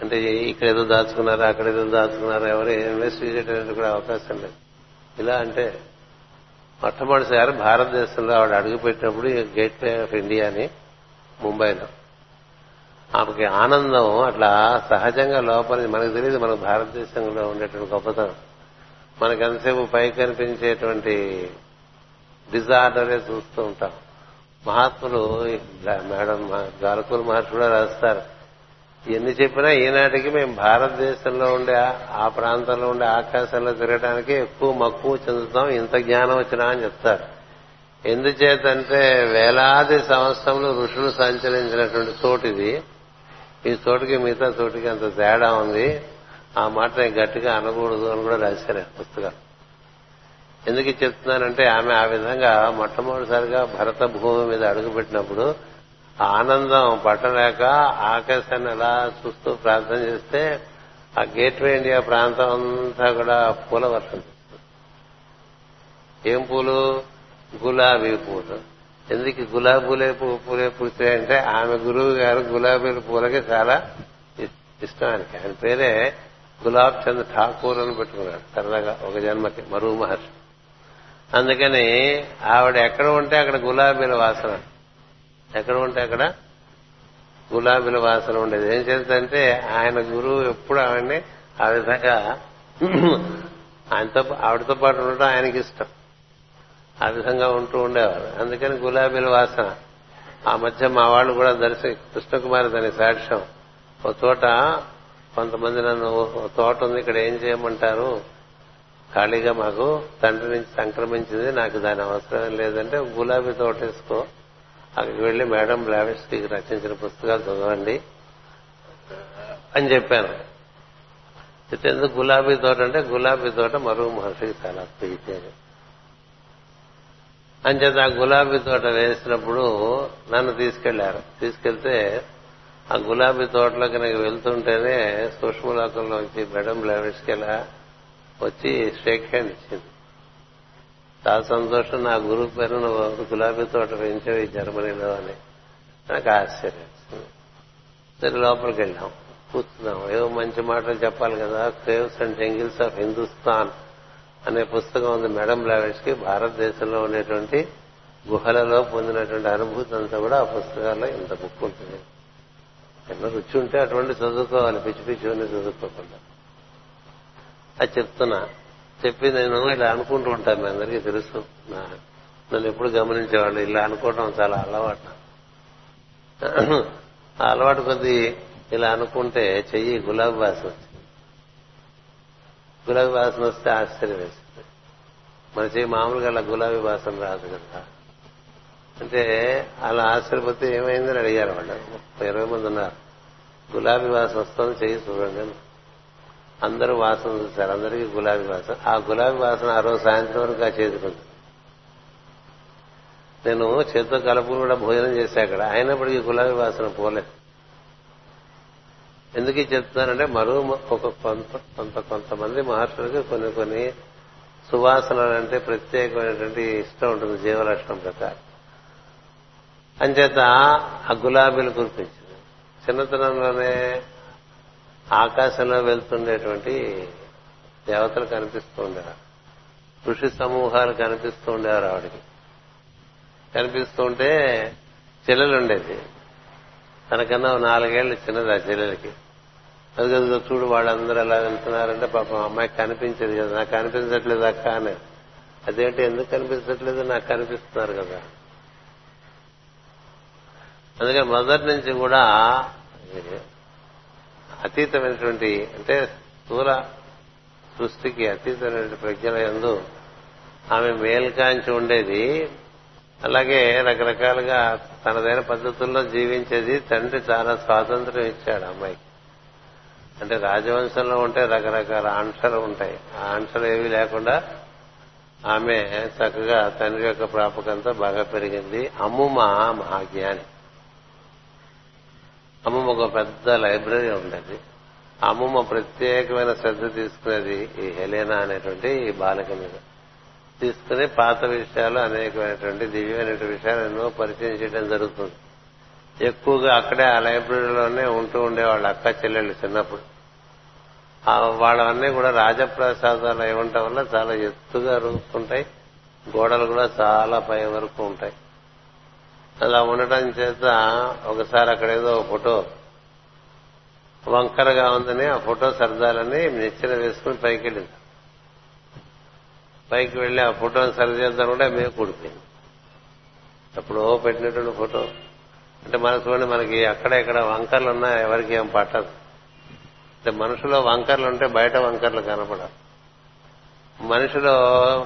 అంటే ఇక్కడ ఏదో దాచుకున్నారా అక్కడ ఏదో దాచుకున్నారా ఎవరు ఇన్వెస్ట్ చేయడానికి కూడా అవకాశం లేదు. ఇలా అంటే మొట్టమొదటిసారి భారతదేశంలో ఆవిడ అడుగుపెట్టినప్పుడు గేట్ వే ఆఫ్ ఇండియా అని ముంబైలో. ఆమెకి ఆనందం అట్లా సహజంగా లోపల మనకు తెలియదు మనకు భారతదేశంలో ఉండేటువంటి గొప్పతనం. మనకు ఎంతసేపు పై కనిపించేటువంటి డిజార్డరే చూస్తూ ఉంటాం. మహాత్ములు మేడం గాలకుల మహర్షి కూడా రాస్తారు. ఎన్ని చెప్పినా ఈనాటికి మేము భారతదేశంలో ఉండే ఆ ప్రాంతంలో ఉండే ఆకాశంలో తిరగడానికి ఎక్కువ మక్కువ చెందుతాం ఇంత జ్ఞానం వచ్చినా అని చెప్తారు. ఎందుచేతంటే వేలాది సంవత్సరంలో ఋషులు సంచరించినటువంటి చోటు ఇది. ఈ చోటుకి మిగతా చోటుకి అంత తేడా ఉంది. ఆ మాట నేను గట్టిగా అనకూడదు అని కూడా రాశారు పుస్తకాలు. ఎందుకు చెప్తున్నానంటే ఆమె ఆ విధంగా మొట్టమొదటిసారిగా భరత భూమి మీద అడుగుపెట్టినప్పుడు ఆనందం పట్టలేక ఆకాశాన్ని ఎలా చూస్తూ ప్రార్థన చేస్తే ఆ గేట్వే ఇండియా ప్రాంతం అంతా కూడా పూల వర్షం. ఏం పూలు? గులాబీ పూలు. ఎందుకు గులాబీలే పూలే పూర్తాయంటే ఆమె గురువు గారు గులాబీల పూలకి చాలా ఇష్టం ఆయనకి. ఆయన పేరే గులాబ్ చంద్ ఠాకూర్ అని పెట్టుకున్నాడు సరదాగా ఒక జన్మకి మరువు మహర్షి. అందుకని ఆవిడ ఎక్కడ ఉంటే అక్కడ గులాబీల వాసన. ఎక్కడ ఉంటే అక్కడ? గులాబీల వాసన ఉండేది. ఏం చేద్దంటే ఆయన గురువు ఎప్పుడు ఆవిడ్ని ఆ విధంగా ఆయనతో ఆవిడతో పాటు ఉండటం ఆయనకి ఇష్టం. ఆ విధంగా ఉంటూ ఉండేవారు. అందుకని గులాబీల వాసన. ఆ మధ్య మా వాళ్ళు కూడా దర్శి కృష్ణకుమారి దాని సాక్ష్యం. ఒక చోట కొంతమంది నన్ను తోట ఉంది ఇక్కడ ఏం చేయమంటారు? ఖాళీగా మాకు తండ్రి నుంచి సంక్రమించింది నాకు దాని అవసరం లేదంటే గులాబీ తోట వేసుకో. అక్కడికి వెళ్ళి మేడం బ్లావిస్కి రచించిన పుస్తకాలు చదవండి అని చెప్పాను. ఎందుకు గులాబీ తోట అంటే గులాబీ తోట మరో మహర్షికి చాలా ప్రీతి అని అంచేత ఆ గులాబీ తోట వేసినప్పుడు నన్ను తీసుకెళ్ళారు. తీసుకెళ్తే ఆ గులాబీ తోటలోకి నాకు వెళ్తుంటేనే సూక్ష్మలోకంలోంచి మేడం లెవెట్స్కి ఎలా వచ్చి షేక్ హ్యాండ్ ఇచ్చింది. చాలా సంతోషం నా గురువు పేరు నువ్వు గులాబీ తోట పెంచావు ఈ జర్మనీలో అని. నాకు ఆశ్చర్యం. సరే లోపలికి వెళ్ళాం. కూర్చున్నాం. ఏదో మంచి మాటలు చెప్పాలి కదా. Caves and jungles of Hindustan అనే పుస్తకం ఉంది మేడం లావేష్కి భారతదేశంలో ఉండేటువంటి గుహలలో పొందినటువంటి అనుభూతి అంతా కూడా ఆ పుస్తకాల్లో ఇంత బుక్ ఉంటుంది. ఎన్నో రుచి ఉంటే అటువంటి చదువుకోవాలి. పిచ్చి పిచ్చి అన్ని చదువుకోకుండా. అది చెప్తున్నా. చెప్పి నేను ఇలా అనుకుంటూ ఉంటాను మీ అందరికీ తెలుసు. నన్ను ఎప్పుడు గమనించేవాళ్ళు ఇలా అనుకోవడం చాలా అలవాటు. ఆ అలవాటు కొద్ది ఇలా అనుకుంటే చెయ్యి గులాబీ వాసన వచ్చింది గులాబీ వాసన వస్తే ఆశ్చర్యం వేస్తుంది. మన చెయ్యి మామూలుగా అలా గులాబీ వాసన రాదు కదా. అంటే అలా ఆశ్చర్యపోతే ఏమైందని అడిగారు వాళ్ళు. ఇరవై మంది ఉన్నారు. గులాబీ వాసన వస్తుంది చెయ్యి చూడండి అని. అందరూ వాసన చూశారు అందరికీ గులాబీ వాసన. ఆ గులాబీ వాసన ఆ రోజు సాయంత్రం వరకు ఆ చేతికుంది నేను చేతితో కలుపుకుని కూడా భోజనం చేశా అక్కడ. అయినప్పటికీ గులాబీ వాసన పోలేదు. ఎందుకు చెప్తున్నానంటే మరో ఒక కొంత కొంత కొంతమంది మహర్షులకి కొన్ని కొన్ని సువాసనలు అంటే ప్రత్యేకమైనటువంటి ఇష్టం ఉంటుంది. జీవలక్షణం ప్రకారం. అంచేత ఆ గులాబీలు కురిపించింది చిన్నతనంలోనే ఆకాశంలో వెళ్తుండేటువంటి దేవతలు కనిపిస్తూ ఉండేవారు. ఋషి సమూహాలు కనిపిస్తూ ఉండేవారు ఆవిడికి. కనిపిస్తూ ఉంటే ఉండేది. తనకన్నా నాలుగేళ్ళు చిన్నది ఆ చెల్లెలకి. అది కదా చూడు వాళ్ళందరూ ఎలా వెళ్తున్నారంటే పాపం అమ్మాయికి కనిపించేది కదా నాకు కనిపించట్లేదు అక్క అని. అదేంటి ఎందుకు కనిపించట్లేదు? నాకు కనిపిస్తున్నారు కదా. అందుకని మొదటి నుంచి కూడా అతీతమైనటువంటి అంటే స్థూల సృష్టికి అతీతమైనటువంటి ప్రజ్ఞల ఎందు ఆమె మేల్కాంచి ఉండేది. అలాగే రకరకాలుగా తనదైన పద్ధతుల్లో జీవించేది తండ్రి చాలా స్వాతంత్రం ఇచ్చాడు అమ్మాయికి అంటే రాజవంశంలో ఉంటే రకరకాల ఆంక్షలు ఉంటాయి. ఆ ఆంక్షలు ఏవి లేకుండా ఆమె చక్కగా తండ్రి యొక్క ప్రాపకంతో బాగా పెరిగింది. అమ్ముమ మహాజ్ఞాని. అమ్మమ్మ ఒక పెద్ద లైబ్రరీ ఉండేది. అమ్మమ్మ ప్రత్యేకమైన శ్రద్ధ తీసుకునేది ఈ హెలేనా అనేటువంటి ఈ బాలిక మీద. తీసుకుని పాత విషయాలు అనేకమైనటువంటి దివ్యమైనటువంటి విషయాలు ఎన్నో పరిచయం చేయడం జరుగుతుంది. ఎక్కువగా అక్కడే ఆ లైబ్రరీలోనే ఉంటూ ఉండేవాళ్ళు అక్క చెల్లెళ్ళు చిన్నప్పుడు. వాళ్ళవన్నీ కూడా రాజప్రసాదాలు అయి ఉండటం వల్ల చాలా ఎత్తుగా రూపుకుంటాయి గోడలు కూడా చాలా పై వరకు ఉంటాయి. అలా ఉండటం చేత ఒకసారి అక్కడ ఏదో ఫోటో వంకరగా ఉందని ఆ ఫోటో సర్దాలని నిచ్చెన వేసుకుని పైకి వెళ్ళింది. పైకి వెళ్ళి ఆ ఫోటోని సరిచేద్దాం కూడా మేము కూడిపోయింది అప్పుడు పెట్టినటువంటి ఫోటో. అంటే మన చూడండి మనకి అక్కడ ఇక్కడ వంకర్లు ఉన్నా ఎవరికి ఏం పట్టదు. అంటే మనుషులో వంకర్లు ఉంటే బయట వంకర్లు కనపడవు. మనిషిలో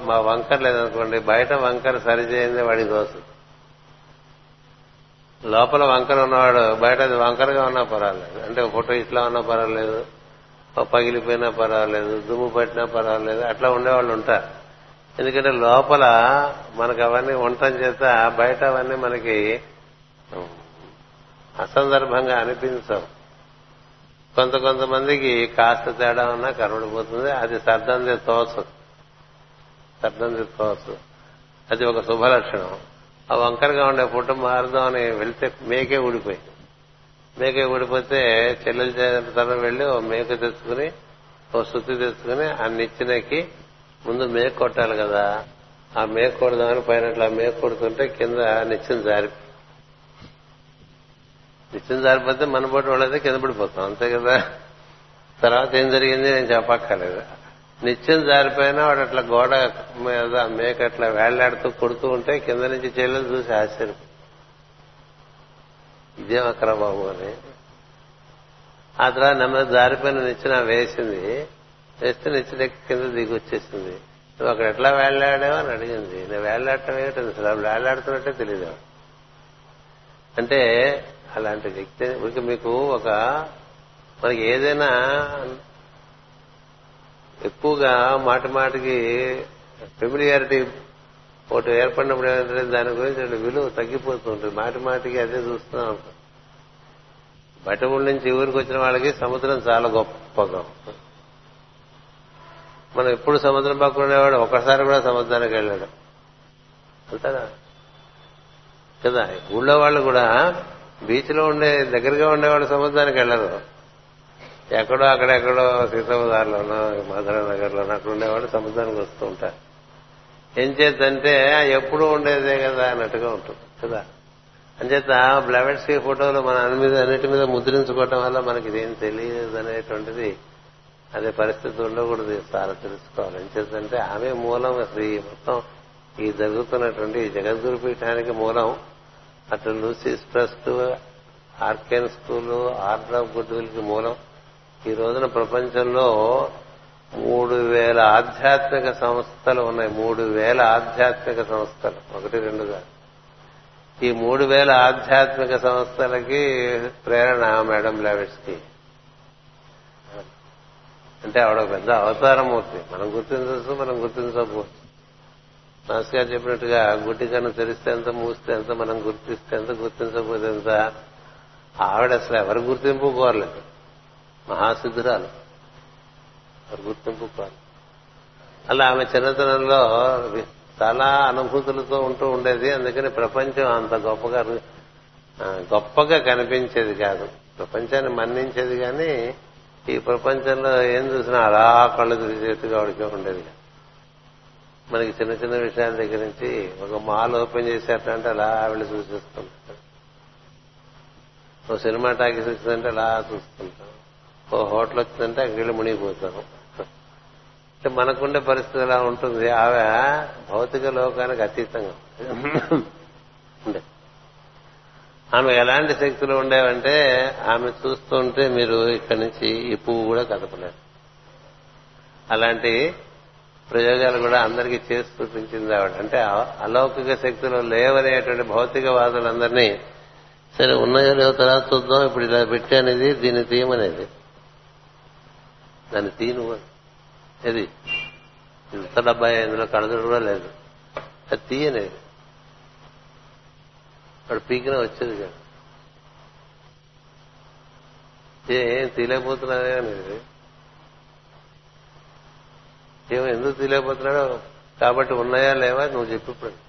మా వంకర్ లేదనుకోండి బయట వంకర సరిచేయందే వాడికి దోస్తుంది లోపల వంకర ఉన్నవాడు బయట అది వంకరగా ఉన్నా పర్వాలేదు. అంటే ఫోటో ఇట్లా ఉన్నా పర్వాలేదు. పగిలిపోయినా పర్వాలేదు. దుమ్ము పట్టినా పర్వాలేదు. అట్లా ఉండేవాళ్ళు ఉంటారు. ఎందుకంటే లోపల మనకు అవన్నీ ఉండటం చేత బయట అవన్నీ మనకి అసందర్భంగా అనిపించవు. కొంత కొంతమందికి కాస్త తేడా ఉన్నా కరుడిపోతుంది అది సర్దంది తోసు సర్దంది తోసు అది ఒక శుభలక్షణం. ఆ వంకరగా ఉండే ఫోటో మారుదామని వెళ్తే మేకే ఊడిపోయింది మేకే ఊడిపోతే చెల్లెలు తన వెళ్ళి ఓ మేక తెచ్చుకుని ఓ సుత్తి తెచ్చుకుని ఆ నిచ్చినకి ముందు మేక కొట్టాలి కదా. ఆ మేక కొడదామని పైన అట్లా మేక కొడుతుంటే కింద నిచ్చిన జారి నిచ్చిన జారిపోతే మన బట్టి వాళ్ళైతే కింద పడిపోతాం. అంతే కదా. తర్వాత ఏం జరిగింది? నేను చెప్పక్కర్లేదు. నిత్యం జారిపోయినా వాడు అట్లా గోడ మీద మేక అట్లా వేళ్ళాడుతూ కొడుతూ ఉంటే కింద నుంచి చెల్లెలు చూసి ఆశ్చర్యం. ఇదేం అక్కడ బాబు అని. ఆ తర్వాత నెమ్మది జారిపోయిన నిచ్చిన వేసింది. వేస్తే నిచ్చిన కింద దిగి వచ్చేసింది. నువ్వు అక్కడ ఎట్లా వేళ్ళాడావు అని అడిగింది. నేను వేళ్ళాడటం ఏమిటి అసలు వేళ్ళాడుతున్నట్టే తెలియదు అంటే అలాంటి వ్యక్తి మీకు మీకు ఒక మనకి ఏదైనా ఎక్కువగా మాటి మాటికి ఫెమిలియారిటీ ఒకటి ఏర్పడినప్పుడు ఏమంటే దాని గురించి విలువ తగ్గిపోతూ ఉంటుంది మాటి మాటికి అదే చూస్తున్నాం అనుకో. బయట ఊళ్ళ నుంచి ఊరికి వచ్చిన వాళ్ళకి సముద్రం చాలా గొప్పగా మనం ఎప్పుడు సముద్రం పక్కన ఉండేవాడు ఒకసారి కూడా సముద్రానికి వెళ్ళాడు. అంతేనా? కదా? ఊళ్ళో వాళ్ళు కూడా బీచ్లో ఉండే దగ్గరగా ఉండేవాడు సముద్రానికి వెళ్ళరు. ఎక్కడో అక్కడెక్కడో సీతమ్మదారిలోనో మధుర నగర్లోనో అక్కడ ఉండేవాడు సముద్రానికి వస్తూ ఉంటారు. ఏం చేద్దంటే ఎప్పుడు ఉండేదే కదా అన్నట్టుగా ఉంటుంది కదా? అంచేత బ్లవెట్స్కి ఫోటోలు మన అన్ని మీద అన్నిటి మీద ముద్రించుకోవటం వల్ల మనకి ఇదేం తెలియదు అనేటువంటిది అదే పరిస్థితి ఉండకూడదు చాలా తెలుసుకోవాలి. ఏం ఆమె మూలం అసలు ఈ మొత్తం ఈ జరుగుతున్నటువంటి జగద్గురు పీఠానికి మూలం. అటు Lucis Trust Arcane school order of good విల్కి మూలం. ఈ రోజున ప్రపంచంలో మూడు వేల ఆధ్యాత్మిక సంస్థలు ఉన్నాయి. మూడు వేల ఆధ్యాత్మిక సంస్థలు. ఒకటి రెండుగా. ఈ మూడు వేల ఆధ్యాత్మిక సంస్థలకి ప్రేరణ మేడం లెవెట్స్కి అంటే ఆవిడ ఒక పెద్ద అవతారమూర్తి. మనం గుర్తించవచ్చు మనం గుర్తించకపోవచ్చు. మాస్ గారు చెప్పినట్టుగా గుడ్డి కన్ను తెరిస్తే ఎంత మూస్తే ఎంత మనం గుర్తిస్తే ఎంత గుర్తించకపోతే ఎంత. ఆవిడ అసలు ఎవరు గుర్తింపు కోరలేదు. మహాసిద్ధురాలు గుర్తింపు అలా ఆమె చిన్నతనంలో చాలా అనుభూతులతో ఉంటూ ఉండేది. అందుకని ప్రపంచం అంత గొప్పగా గొప్పగా కనిపించేది కాదు. ప్రపంచాన్ని మన్నించేది కానీ ఈ ప్రపంచంలో ఏం చూసినా అలా కళ్ళు తిరిగేట్టుగా ఉడికే ఉండేది మనకి చిన్న చిన్న విషయాల దగ్గర నుంచి ఒక మాల్ ఓపెన్ చేసేటంటే అలా ఆవిడ చూసేస్తుంటారు. ఓ సినిమా టాకీస్ వచ్చిందంటే అలా చూస్తుంటాం ఓ హోటల్ వచ్చిందంటే అక్కడికి వెళ్ళి మునిగిపోతాం అంటే మనకుండే పరిస్థితి ఎలా ఉంటుంది? ఆమె భౌతిక లోకానికి అతీతంగా. ఉండే ఆమె ఎలాంటి శక్తులు ఉండేవంటే ఆమె చూస్తుంటే మీరు ఇక్కడి నుంచి ఈ పువ్వు కూడా కదపలేరు అలాంటి ప్రయోగాలు కూడా అందరికీ చేసి చూపించింది ఆవిడ. అంటే అలౌకిక శక్తులు లేవనేటువంటి భౌతికవాదులందరినీ సరే ఉన్నాయో లేవో తర్వాత చూద్దాం ఇప్పుడు ఇలా పెట్టానేది దీన్ని తీయమనేది. దాన్ని తీను ఏది? ఇంత డబ్బా ఇందులో కడదుడు కూడా లేదు. అది తీయనేది వాడు పీకిన వచ్చేది కాదు. ఏం తీయలేకపోతున్నావే అనేది. ఏమో ఎందుకు తీయలేకపోతున్నాడో? కాబట్టి ఉన్నాయా లేవా? నువ్వు చెప్పిప్పుడు.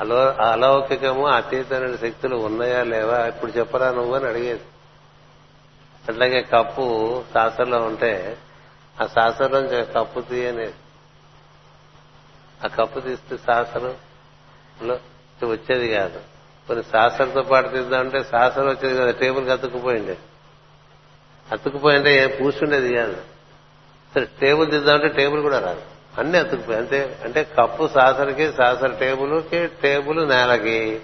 అలో అలౌకికము అతీతమైన శక్తులు ఉన్నాయా లేవా? ఇప్పుడు చెప్పరా నువ్వు అని అడిగేది. అట్లాగే కప్పు శాస్త్రంలో ఉంటే ఆ శాస్త్రం కప్పు తీయనేది. ఆ కప్పు తీస్తే శాస్త్రంలో వచ్చేది కాదు. కొన్ని శాస్త్రంతో పాటు తీద్దామంటే శాస్త్రం వచ్చేది కదా. టేబుల్కి అతుక్కుపోయింది అతుక్కుపోయింటే ఏం కూర్చుండేది కాదు. సరే టేబుల్ తీద్దామంటే టేబుల్ కూడా రాదు. అన్ని అతుకుపోయి అంతే అంటే కప్పు సాసరికి సాసర టేబుల్కి టేబుల్ నేలకి.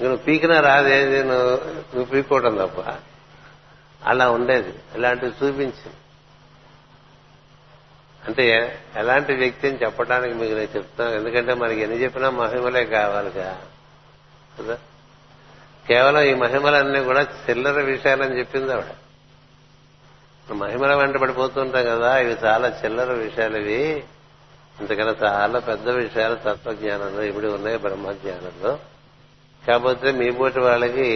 నువ్వు పీకినా రాదేది నువ్వు నువ్వు పీక్కోవటం తప్ప. అలా ఉండేది. ఇలాంటివి చూపించింది. అంటే ఎలాంటి వ్యక్తి అని చెప్పడానికి మీకు నేను చెప్తున్నాను. ఎందుకంటే మనకి ఎన్ని చెప్పినా మహిమలే కావాలిగా. కదా? కేవలం ఈ మహిమలన్నీ కూడా చిల్లర విషయాలని చెప్పింది ఆవిడ. మహిమల వెంట పడిపోతుంటాం కదా ఇవి చాలా చిల్లర విషయాలు ఇవి. ఇంతకన్నా చాలా పెద్ద విషయాలు తత్వజ్ఞానంలో ఇప్పుడు ఉన్నాయి బ్రహ్మజ్ఞానంలో. కాకపోతే మీ పోటీ వాళ్ళకి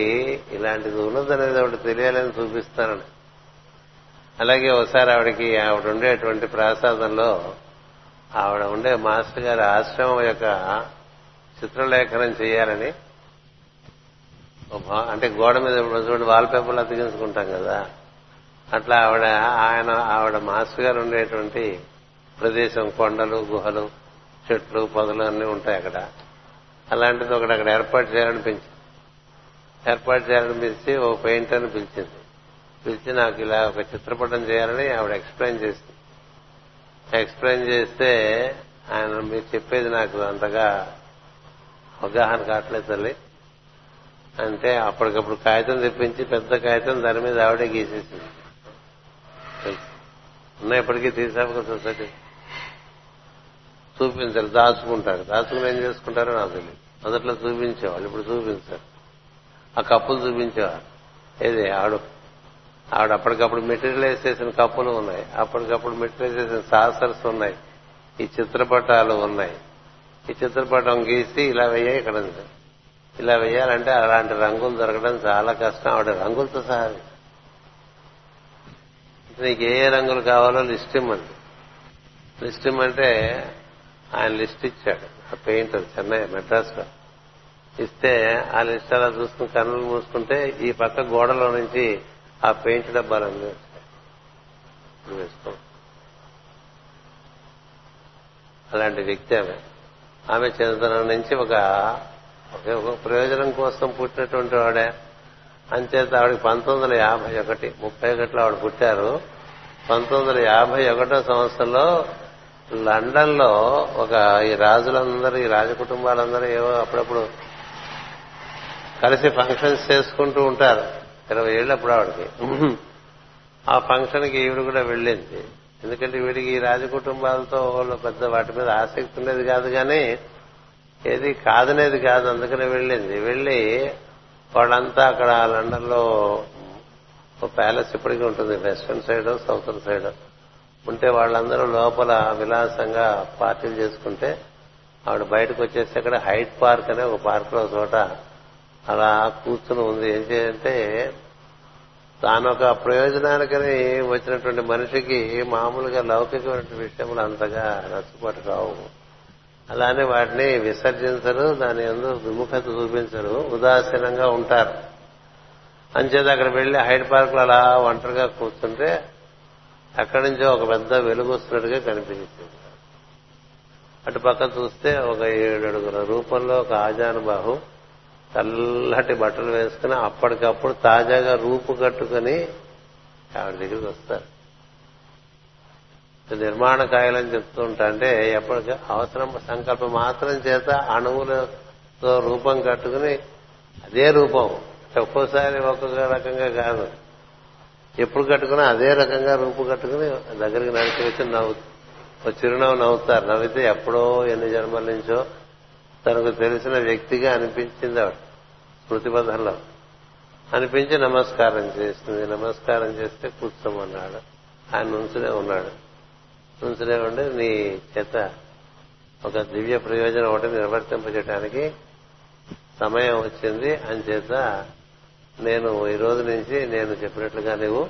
ఇలాంటిది ఉన్నదనేది ఒకటి తెలియాలని చూపిస్తానని అలాగే ఒకసారి ఆవిడకి ఆవిడ ఉండేటువంటి ప్రాసాదంలో ఆవిడ ఉండే మాస్టర్ గారి ఆశ్రమం యొక్క చిత్రలేఖనం చేయాలని అంటే గోడ మీద చూడండి వాల్ పేపర్లు అతికించుకుంటాం కదా. అట్లా ఆవిడ ఆయన ఆవిడ మాస్టర్ గారు ఉండేటువంటి ప్రదేశం కొండలు గుహలు చెట్లు పొదలు అన్నీ ఉంటాయి అక్కడ. అలాంటిది ఒకటి అక్కడ ఏర్పాటు చేయాలనిపించింది. ఏర్పాటు చేయాలనిపించి ఓ పెయింటర్ని పిలిచింది. పిలిచి నాకు ఇలా ఒక చిత్రపటం చేయాలని ఆవిడ ఎక్స్ప్లెయిన్ చేసింది. ఎక్స్ప్లెయిన్ చేస్తే ఆయన మీరు చెప్పేది నాకు అంతగా అవగాహన కావట్లేదు తల్లి. అంటే అప్పటికప్పుడు కాగితం తెప్పించి పెద్ద కాగితం దాని మీద ఆవిడే గీసేసింది. ఉన్నప్పటికీ ఎప్పటికీ తీసాక సొసైటీ. చూపించారు దాచుకుంటారు. దాచుకుని ఏం చేసుకుంటారో నాకు తెలియదు. మొదట్లో చూపించేవాళ్ళు ఇప్పుడు చూపించారు. ఆ కప్పులు చూపించేవారు. ఏది ఆడు. ఆవిడ అప్పటికప్పుడు మెటీరియల్ చేసిన కప్పులు ఉన్నాయి. అప్పటికప్పుడు మెటీరియల్ వేసేసిన సాసర్స్ ఉన్నాయి. ఈ చిత్రపటాలు ఉన్నాయి. ఈ చిత్రపటం గీసి ఇలా వెయ్యాయి ఇక్కడ ఇలా వెయ్యాలంటే అలాంటి రంగులు దొరకడం చాలా కష్టం. ఆవిడ రంగులతో సహా నీకు ఏ రంగులు కావాలో లిస్ట్ ఇమ్మంది లిస్ట్ ఇమ్మంటే ఆయన లిస్ట్ ఇచ్చాడు. ఆ పెయింటర్ చెన్నై మెడ్రాస్లో ఇస్తే ఆ లిస్ట్ అలా చూసుకుని కన్నులు మూసుకుంటే ఈ పక్క గోడలో నుంచి ఆ పెయింట్ డబ్బాలన్నీ వచ్చాయి. వేసుకో. అలాంటి వ్యక్తి ఆమె. ఆమె చిన్నతనం నుంచి ఒక ఒక ప్రయోజనం కోసం పుట్టినటువంటి వాడే. అంచేత ఆవిడకి పంతొమ్మిది వందల యాభై ఒకటి ముప్పై ఒకటిలో ఆవిడ పుట్టారు. పంతొమ్మిది వందల యాభై ఒకటో సంవత్సరంలో లండన్లో ఒక ఈ రాజులందరూ ఈ రాజ కుటుంబాలందరూ ఏవో అప్పుడప్పుడు కలిసి ఫంక్షన్స్ చేసుకుంటూ ఉంటారు. ఇరవై ఏళ్ళు అప్పుడు ఆవిడకి. ఆ ఫంక్షన్కి ఈవిడ కూడా వెళ్ళింది. ఎందుకంటే వీడికి ఈ రాజ కుటుంబాలతో వాళ్ళు పెద్ద వాటి మీద ఆసక్తి ఉండేది కాదు కానీ ఏది కాదనేది కాదు అందుకనే వెళ్ళింది. వెళ్ళి వాళ్ళంతా అక్కడ లండన్లో ఒక ప్యాలెస్ ఇప్పటికీ ఉంటుంది వెస్టర్న్ సైడ్ సౌతర్న్ సైడ్. ఉంటే వాళ్ళందరూ లోపల విలాసంగా పార్టీలు చేసుకుంటే ఆవిడ బయటకు వచ్చేసి అక్కడ హైట్ పార్క్ అనే ఒక పార్క్లో చోట అలా కూర్చుని ఉంది. ఏం చేయంటే తాను ఒక ప్రయోజనానికని వచ్చినటువంటి మనిషికి మామూలుగా లౌకికమైన విషయములు అంతగా నచ్చుబాటు కావు. అలానే వాటిని విసర్జించరు దాని ఎందు విముఖత చూపించరు ఉదాసీనంగా ఉంటారు. అంచేత అక్కడ వెళ్ళి హైడ్ పార్క్లో అలా ఒంటరిగా కూర్చుంటే అక్కడి నుంచి ఒక పెద్ద వెలుగు వస్తున్నట్టుగా కనిపించింది. అటు పక్క చూస్తే ఒక ఏడడుగుల రూపంలో ఒక ఆజానుబాహు చల్లటి బట్టలు వేసుకుని అప్పటికప్పుడు తాజాగా రూపు కట్టుకుని ఆవిడ దగ్గరికి వస్తారు. నిర్మాణ కాయలని చెప్తూ ఉంటా అంటే ఎప్పటికీ అవసరం సంకల్పం మాత్రం చేత అణువులతో రూపం కట్టుకుని అదే రూపం. ఒక్కోసారి ఒక్కొక్క రకంగా కాదు. ఎప్పుడు కట్టుకున్నా అదే రకంగా రూపు కట్టుకుని దగ్గరికి నడిచి వచ్చి నవ్వు ఒక చిరునవ్వు నవ్వుతారు. నవ్వితే ఎప్పుడో ఎన్ని జన్మల నుంచో తనకు తెలిసిన వ్యక్తిగా అనిపించింది ఆవిడ స్మృతిపథంలో అనిపించి నమస్కారం చేసింది నమస్కారం చేస్తే కూర్చోమన్నాడు. ఆయన నుంచునే ఉన్నాడు. నుంచునే ఉండి నీ చేత ఒక దివ్య ప్రయోజనం ఒకటి నిర్వర్తింపజేయడానికి సమయం వచ్చింది. అని చేత నేను ఈ రోజు నుంచి నేను చెప్పినట్లుగా నువ్వు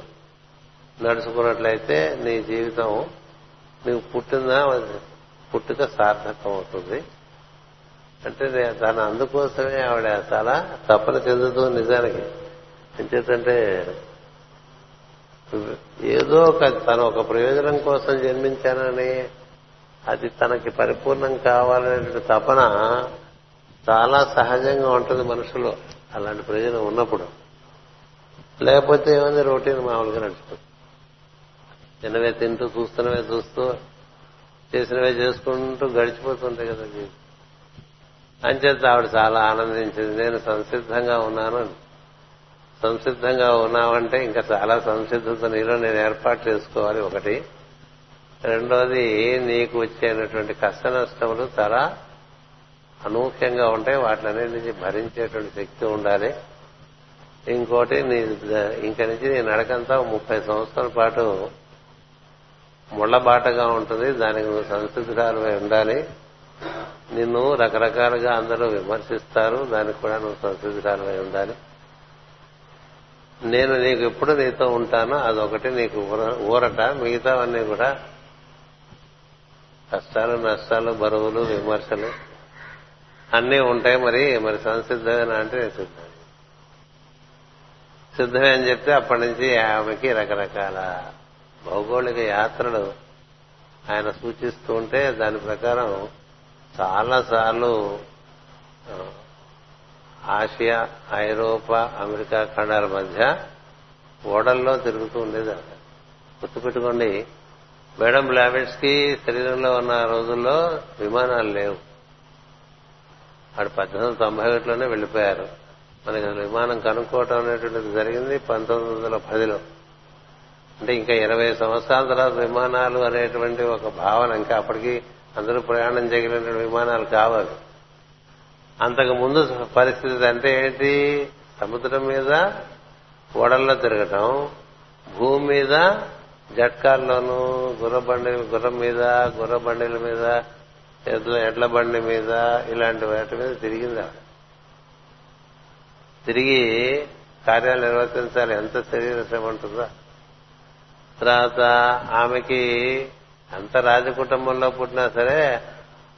నడుచుకున్నట్లయితే నీ జీవితం నువ్వు పుట్టిందా పుట్టుక సార్థకం అవుతుంది. అంటే తన అందుకోసమే ఆవిడ చాలా తప్పన చెందుతూ నిజానికి. ఎంచేతంటే ఏదో ఒక తను ఒక ప్రయోజనం కోసం జన్మించానని అది తనకి పరిపూర్ణం కావాలనే తపన చాలా సహజంగా ఉంటుంది మనుషులో అలాంటి ప్రయోజనం ఉన్నప్పుడు. లేకపోతే ఏమైంది? రొటీన్ మామూలుగా నడుచుకుంటుంది తినవే తింటూ చూస్తున్నవే చూస్తూ చేసినవే చేసుకుంటూ గడిచిపోతుంటాయి కదా అంచేత ఆవిడ చాలా ఆనందించింది. నేను సంసిద్ధంగా ఉన్నాను సంసిద్ధంగా ఉన్నావంటే ఇంకా చాలా సంసిద్ధత నీలో నేను ఏర్పాటు చేసుకోవాలి ఒకటి. రెండోది నీకు వచ్చేటువంటి కష్ట నష్టములు చాలా అనూహ్యంగా ఉంటాయి. వాటిని నుంచి భరించేటువంటి శక్తి ఉండాలి. ఇంకోటి నీ ఇంక నుంచి నీ నడకంతా ముప్పై సంవత్సరాల పాటు ముళ్ళబాటగా ఉంటుంది. దానికి నువ్వు సంసిద్ధురాలువై ఉండాలి. నిన్ను రకరకాలుగా అందరూ విమర్శిస్తారు. దానికి కూడా నువ్వు సంసిద్ధురాలువై ఉండాలి. నేను నీకు ఎప్పుడు నీతో ఉంటానో అదొకటి నీకు ఊరట. మిగతావన్నీ కూడా కష్టాలు నష్టాలు బరువులు విమర్శలు అన్నీ ఉంటాయి మరి. మరి సంసిద్ధమేనా అంటే నేను సిద్ధం. సిద్ధమే అని చెప్తే అప్పటి నుంచి ఆమెకి రకరకాల భౌగోళిక యాత్రలు ఆయన సూచిస్తూ ఉంటే దాని ప్రకారం చాలా సార్లు ఆసియా ఐరోపా అమెరికా ఖండాల మధ్య ఓడల్లో తిరుగుతూ ఉండేది గుర్తుపెట్టుకోండి మేడం బ్లావెట్స్కి శరీరంలో ఉన్న రోజుల్లో విమానాలు లేవు. వాడు పద్దెనిమిది వందల తొంభై ఒకటిలోనే వెళ్ళిపోయారు మనకి అసలు విమానం కనుక్కోవటం అనేటువంటిది జరిగింది పంతొమ్మిది వందల పదిలో. అంటే ఇంకా ఇరవై సంవత్సరాల తర్వాత విమానాలు అనేటువంటి ఒక భావన ఇంకా అప్పటికి అందరూ ప్రయాణం చేయగలిగిన విమానాలు కావాలి అంతకు ముందు పరిస్థితి అంటే ఏంటి? సముద్రం మీద ఓడల్లో తిరగటం భూమి మీద జట్కాల్లోనూ గుర్రబండి గుర్రం మీద గుర్ర బండిల మీద ఎడ్ల ఎడ్ల బండి మీద ఇలాంటి వాటి మీద తిరిగింది తిరిగి కార్యాలు నిర్వర్తించాలి. ఎంత శరీర శ్రమ ఉంటుందో. తర్వాత ఆమెకి అంత రాజకుటుంబంలో పుట్టినా సరే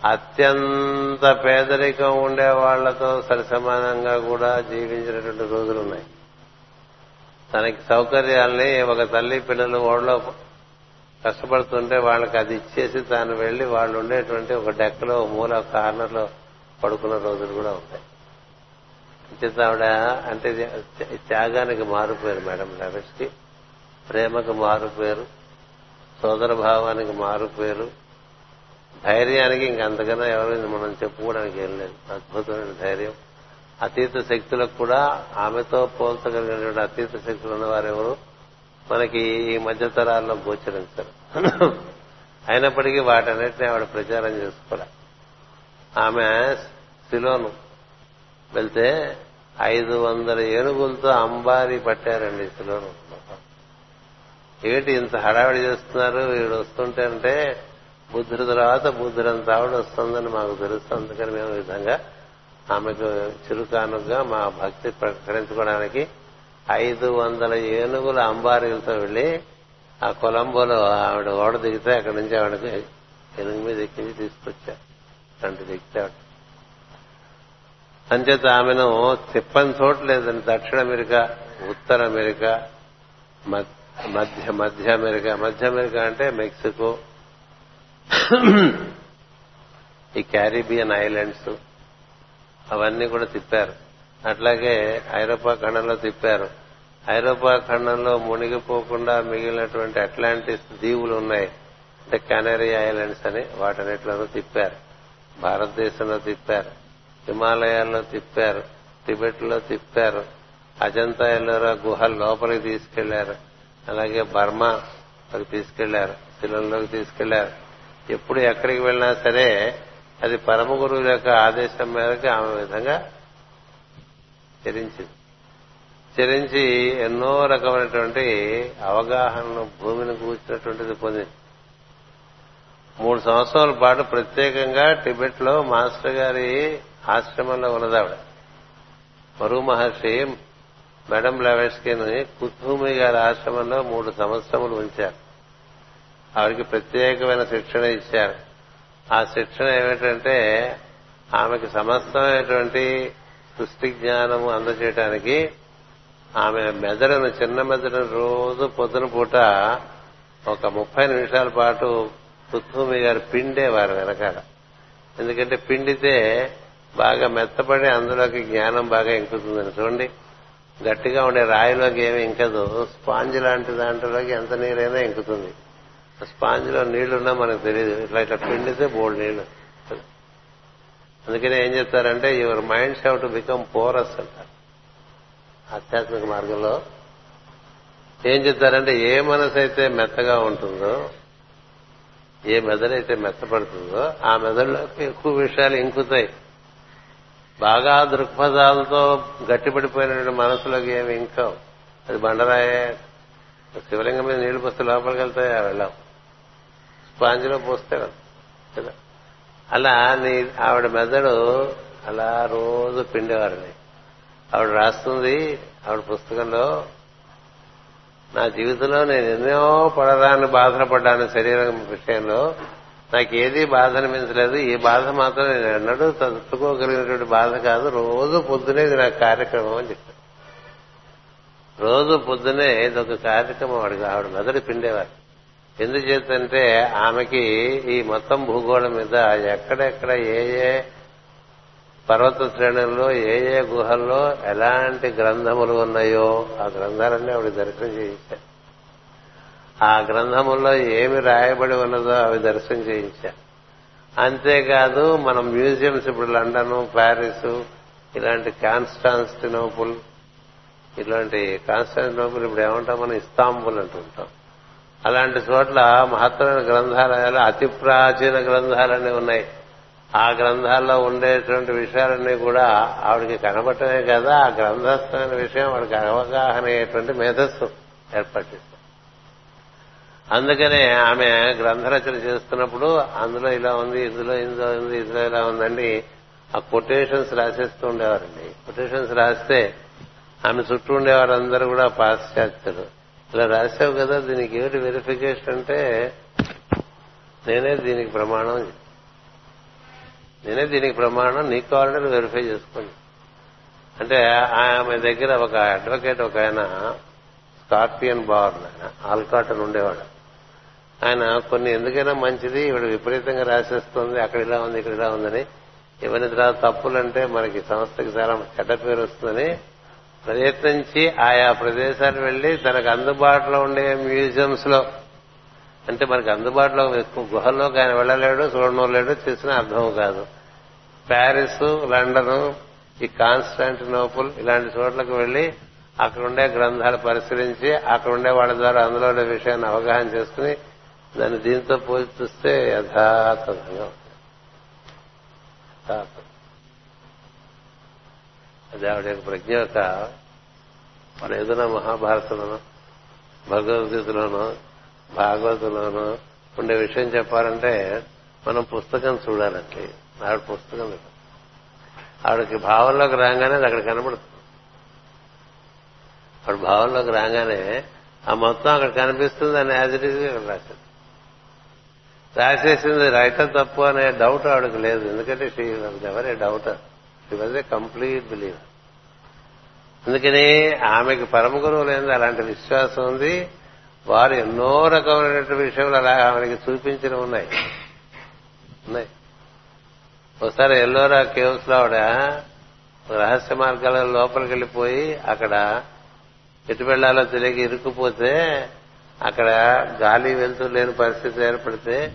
అత్యంత పేదరికం ఉండే వాళ్ళతో సరిసమానంగా కూడా జీవించినటువంటి రోజులు ఉన్నాయి. తనకి సౌకర్యాల్ని ఒక తల్లి పిల్లలు ఓడలో కష్టపడుతుంటే వాళ్ళకి అది ఇచ్చేసి తాను వెళ్ళి వాళ్ళు ఉండేటువంటి ఒక డెక్కలో మూల కార్నర్లో పడుకున్న రోజులు కూడా ఉంటాయి. అంచేత ఆవిడ అంటే త్యాగానికి మారుపోయారు మేడం లెవెట్స్కి ప్రేమకు మారుపోయారు సోదర భావానికి మారుపోయారు ధైర్యానికి ఇంకంతకన్నా ఎవరైనా మనం చెప్పుకోవడానికి ఏం లేదు. అద్భుతమైన ధైర్యం. అతీత శక్తులకు కూడా ఆమెతో పోల్చగలిగినటువంటి అతీత శక్తులు ఉన్నవారెవరు మనకి ఈ మధ్య తరాల్లో గోచరించారు. అయినప్పటికీ వాటన్నిటిని ఆవిడ ప్రచారం చేసుకోలే. ఆమె శిలోను వెళ్తే ఐదు వందల ఏనుగులతో అంబారి పట్టారండి శిలోను ఏంటి ఇంత హడావిడి చేస్తున్నారు? వీడు వస్తుంటే అంటే బుద్ధుడి తర్వాత బుద్ధుడంత ఆవిడ వస్తుందని మాకు తెలుసు. అందుకని మేము విధంగా ఆమెకు చురుకానుగా మా భక్తి ప్రకటించుకోవడానికి ఐదు వందల ఏనుగుల అంబారీలతో వెళ్ళి ఆ కొలంబోలో ఆవిడ ఓడ దిగితే అక్కడి నుంచి ఆవిడకి ఏనుగు మీద ఎక్కించి తీసుకొచ్చారు. తండ్రి దిగితే ఆవిడ అంచేత ఆమెను తిప్పని చోట లేదండి. దక్షిణ అమెరికా ఉత్తర అమెరికా మధ్య మధ్య అమెరికా. మధ్య అమెరికా అంటే మెక్సికో ఈ క్యారిబియన్ ఐలాండ్స్ అవన్నీ కూడా తిప్పారు. అట్లాగే ఐరోపా ఖండంలో తిప్పారు. ఐరోపా ఖండంలో మునిగిపోకుండా మిగిలినటువంటి అట్లాంటిస్ దీవులు ఉన్నాయి. అంటే కెనరీ ఐలాండ్స్ అని వాటన్నిటిలోనూ తిప్పారు. భారతదేశంలో తిప్పారు. హిమాలయాల్లో తిప్పారు. టిబెట్లో తిప్పారు. అజంతా ఎల్లోరా గుహ లోపలికి తీసుకెళ్ళారు. అలాగే బర్మా తీసుకెళ్ళారు. శిలంలోకి తీసుకెళ్ళారు. ఎప్పుడు ఎక్కడికి వెళ్ళినా సరే అది పరమ గురువు యొక్క ఆదేశం మేరకు ఆమె విధంగా చరించింది. చరించి ఎన్నో రకమైనటువంటి అవగాహనను భూమిని కూర్చున్నటువంటిది పొందింది. మూడు సంవత్సరాల పాటు ప్రత్యేకంగా టిబెట్లో మాస్టర్ గారి ఆశ్రమంలో ఉన్నదావిడ మరు మహర్షి మేడం లవేష్కిని కుత్భూమి గారి ఆశ్రమంలో మూడు సంవత్సరములు ఉంచారు. ఆవిడికి ప్రత్యేకమైన శిక్షణ ఇచ్చారు. ఆ శిక్షణ ఏమిటంటే ఆమెకి సమస్తమైనటువంటి సృష్టి జ్ఞానము అందజేయటానికి ఆమె మెదడును చిన్న మెదడును రోజు పొద్దున పూట ఒక ముప్పై నిమిషాల పాటు కుత్భూమి గారు పిండేవారు వెనకాల. ఎందుకంటే పిండితే బాగా మెత్తపడి అందులోకి జ్ఞానం బాగా ఇంకుతుందని చూడండి. గట్టిగా ఉండే రాయిలోకి ఏమి ఇంకదు. స్పాంజ్ లాంటి దాంట్లోకి ఎంత నీరైనా ఇంకుతుంది. స్పాంజ్లో నీళ్ళున్నా మనకు తెలియదు ఇట్లా ఇట్లా పిండితే బోల్డ్ నీళ్ళు అందుకనే ఏం చెప్తారంటే your minds have to become porous అంటారు. ఆధ్యాత్మిక మార్గంలో. ఏం చెప్తారంటే ఏ మనసు అయితే మెత్తగా ఉంటుందో ఏ మెదడైతే మెత్తపడుతుందో ఆ మెదడులోకి ఎక్కువ విషయాలు ఇంకుతాయి. బాగా దృక్పథాలతో గట్టిపడిపోయినటువంటి మనసులోకి ఏమి ఇంకా. అది బండరాయే. శివలింగం మీద నీళ్ళు పోస్తే లోపలికి వెళ్తాయా వెళ్ళాం. స్పాంజిలో పోస్తే కదా అలా నీ ఆవిడ మెదడు అలా రోజు పిండేవారిని. ఆవిడ రాస్తుంది ఆవిడ పుస్తకంలో నా జీవితంలో నేను ఎన్నో పడరాని బాధలు పడ్డాను శరీరం విషయంలో. నాకు ఏది బాధ అనిపించలేదు ఈ బాధ మాత్రం నేను ఎన్నడూ తట్టుకోగలిగినటువంటి బాధ కాదు. రోజు పొద్దునే ఇది నాకు కార్యక్రమం అని చెప్పాను. రోజు పొద్దునే ఇది ఒక కార్యక్రమం ఆవిడ మెదడు పిండేవారు. ఎందుచేతంటే ఆమెకి ఈ మొత్తం భూగోళం మీద ఎక్కడెక్కడ ఏ ఏ పర్వత శ్రేణుల్లో ఏ ఏ గుహల్లో ఎలాంటి గ్రంథములు ఉన్నాయో ఆ గ్రంథాలన్నీ ఆవిడ దర్శనం చేయించారు. ఆ గ్రంథముల్లో ఏమి రాయబడి ఉన్నదో అవి దర్శనం చేయించారు. అంతేకాదు మనం మ్యూజియంస్ ఇప్పుడు లండన్ ప్యారిస్ ఇలాంటి కాన్స్టాన్స్టినోపుల్ ఇలాంటి కాన్స్టాన్టినోపుల్ ఇప్పుడు ఏమంటాం మనం ఇస్తాంబుల్ అంటుంటాం. అలాంటి చోట్ల మహత్తమైన గ్రంథాలయాలు అతి ప్రాచీన గ్రంథాలన్నీ ఉన్నాయి. ఆ గ్రంథాల్లో ఉండేటువంటి విషయాలన్నీ కూడా ఆవిడికి కనబట్టమే కదా ఆ గ్రంథస్థమైన విషయం వాడికి అవగాహన అయ్యేటువంటి మేధస్సు ఏర్పాటు అందుకనే ఆమె గ్రంథరచన చేస్తున్నప్పుడు అందులో ఇలా ఉంది ఇందులో ఇందులో ఉంది ఇందులో ఇలా ఉందండి. ఆ కొటేషన్స్ రాసేస్తూ ఉండేవారండి. కొటేషన్స్ రాస్తే ఆమె చుట్టూ ఉండేవారందరూ కూడా పాశ్చాత్యులు. ఇలా రాసావు కదా దీనికి ఏమిటి వెరిఫికేషన్ అంటే నేనే దీనికి ప్రమాణం నేనే దీనికి ప్రమాణం నీకు కావాలంటే వెరిఫై చేసుకోండి. అంటే ఆమె దగ్గర ఒక అడ్వకేట్ ఒక ఆయన స్కార్పియన్ బార్ ఆయన ఆల్కాటన్ ఉండేవాడు. ఆయన కొన్ని ఎందుకైనా మంచిది ఇవిడ విపరీతంగా రాసేస్తుంది అక్కడ ఇలా ఉంది ఇక్కడ ఇలా ఉందని. ఇవన్నీ తర్వాత తప్పులంటే మనకి సంస్థకి చాలా చెడ్డ పేరు వస్తుందని ప్రయత్నించి ఆయా ప్రదేశాలు వెళ్ళి తనకు అందుబాటులో ఉండే మ్యూజియంస్లో అంటే మనకు అందుబాటులో గుహల్లో ఆయన వెళ్ళలేడు చూడనలేడు చేసిన అర్థం కాదు ప్యారిస్ లండన్ ఈ కాన్స్టాంటినోపుల్ ఇలాంటి చోట్లకు వెళ్ళి అక్కడ ఉండే గ్రంథాలు పరిశీలించి అక్కడ ఉండే వాళ్ళ ద్వారా అందులో ఉండే విషయాన్ని అవగాహన చేసుకుని దాన్ని దీంతో పోల్చిస్తే యథాతథంగా ఉంటుంది. అది ఆవిడ యొక్క ప్రజ్ఞ యొక్క మన ఏదైనా మహాభారతంలోనో భగవద్గీతలోనో భాగవతంలోనో ఉండే విషయం చెప్పాలంటే మనం పుస్తకం చూడాలండి ఆవిడ పుస్తకం ఆవిడకి భావంలోకి రాగానే అది అక్కడ కనబడుతుంది. ఆవిడ భావంలోకి రాగానే ఆ మొత్తం అక్కడ కనిపిస్తుంది అని యాజ్ ఇట్ ఈజ్ అక్కడ రాశారు. రాసేసింది రైటర్ తప్పు అనే డౌట్ ఆవిడకి లేదు. ఎందుకంటే she ever a doubter she was a complete believer అందుకని ఆమెకి పరమ గురువు లేనిది అలాంటి విశ్వాసం ఉంది. వారు ఎన్నో రకమైనటువంటి విషయాలు అలా ఆమెకి చూపించిన ఉన్నాయి. ఉన్నాయి. ఒకసారి ఎల్లోరా కేవ్స్లో ఆవిడ రహస్య మార్గాల లోపలికి వెళ్ళిపోయి అక్కడ ఎటు వెళ్ళాలో తెలియక ఇరుక్కుపోతే అక్కడ గాలి వెళ్తూ లేని పరిస్థితి ఏర్పడితే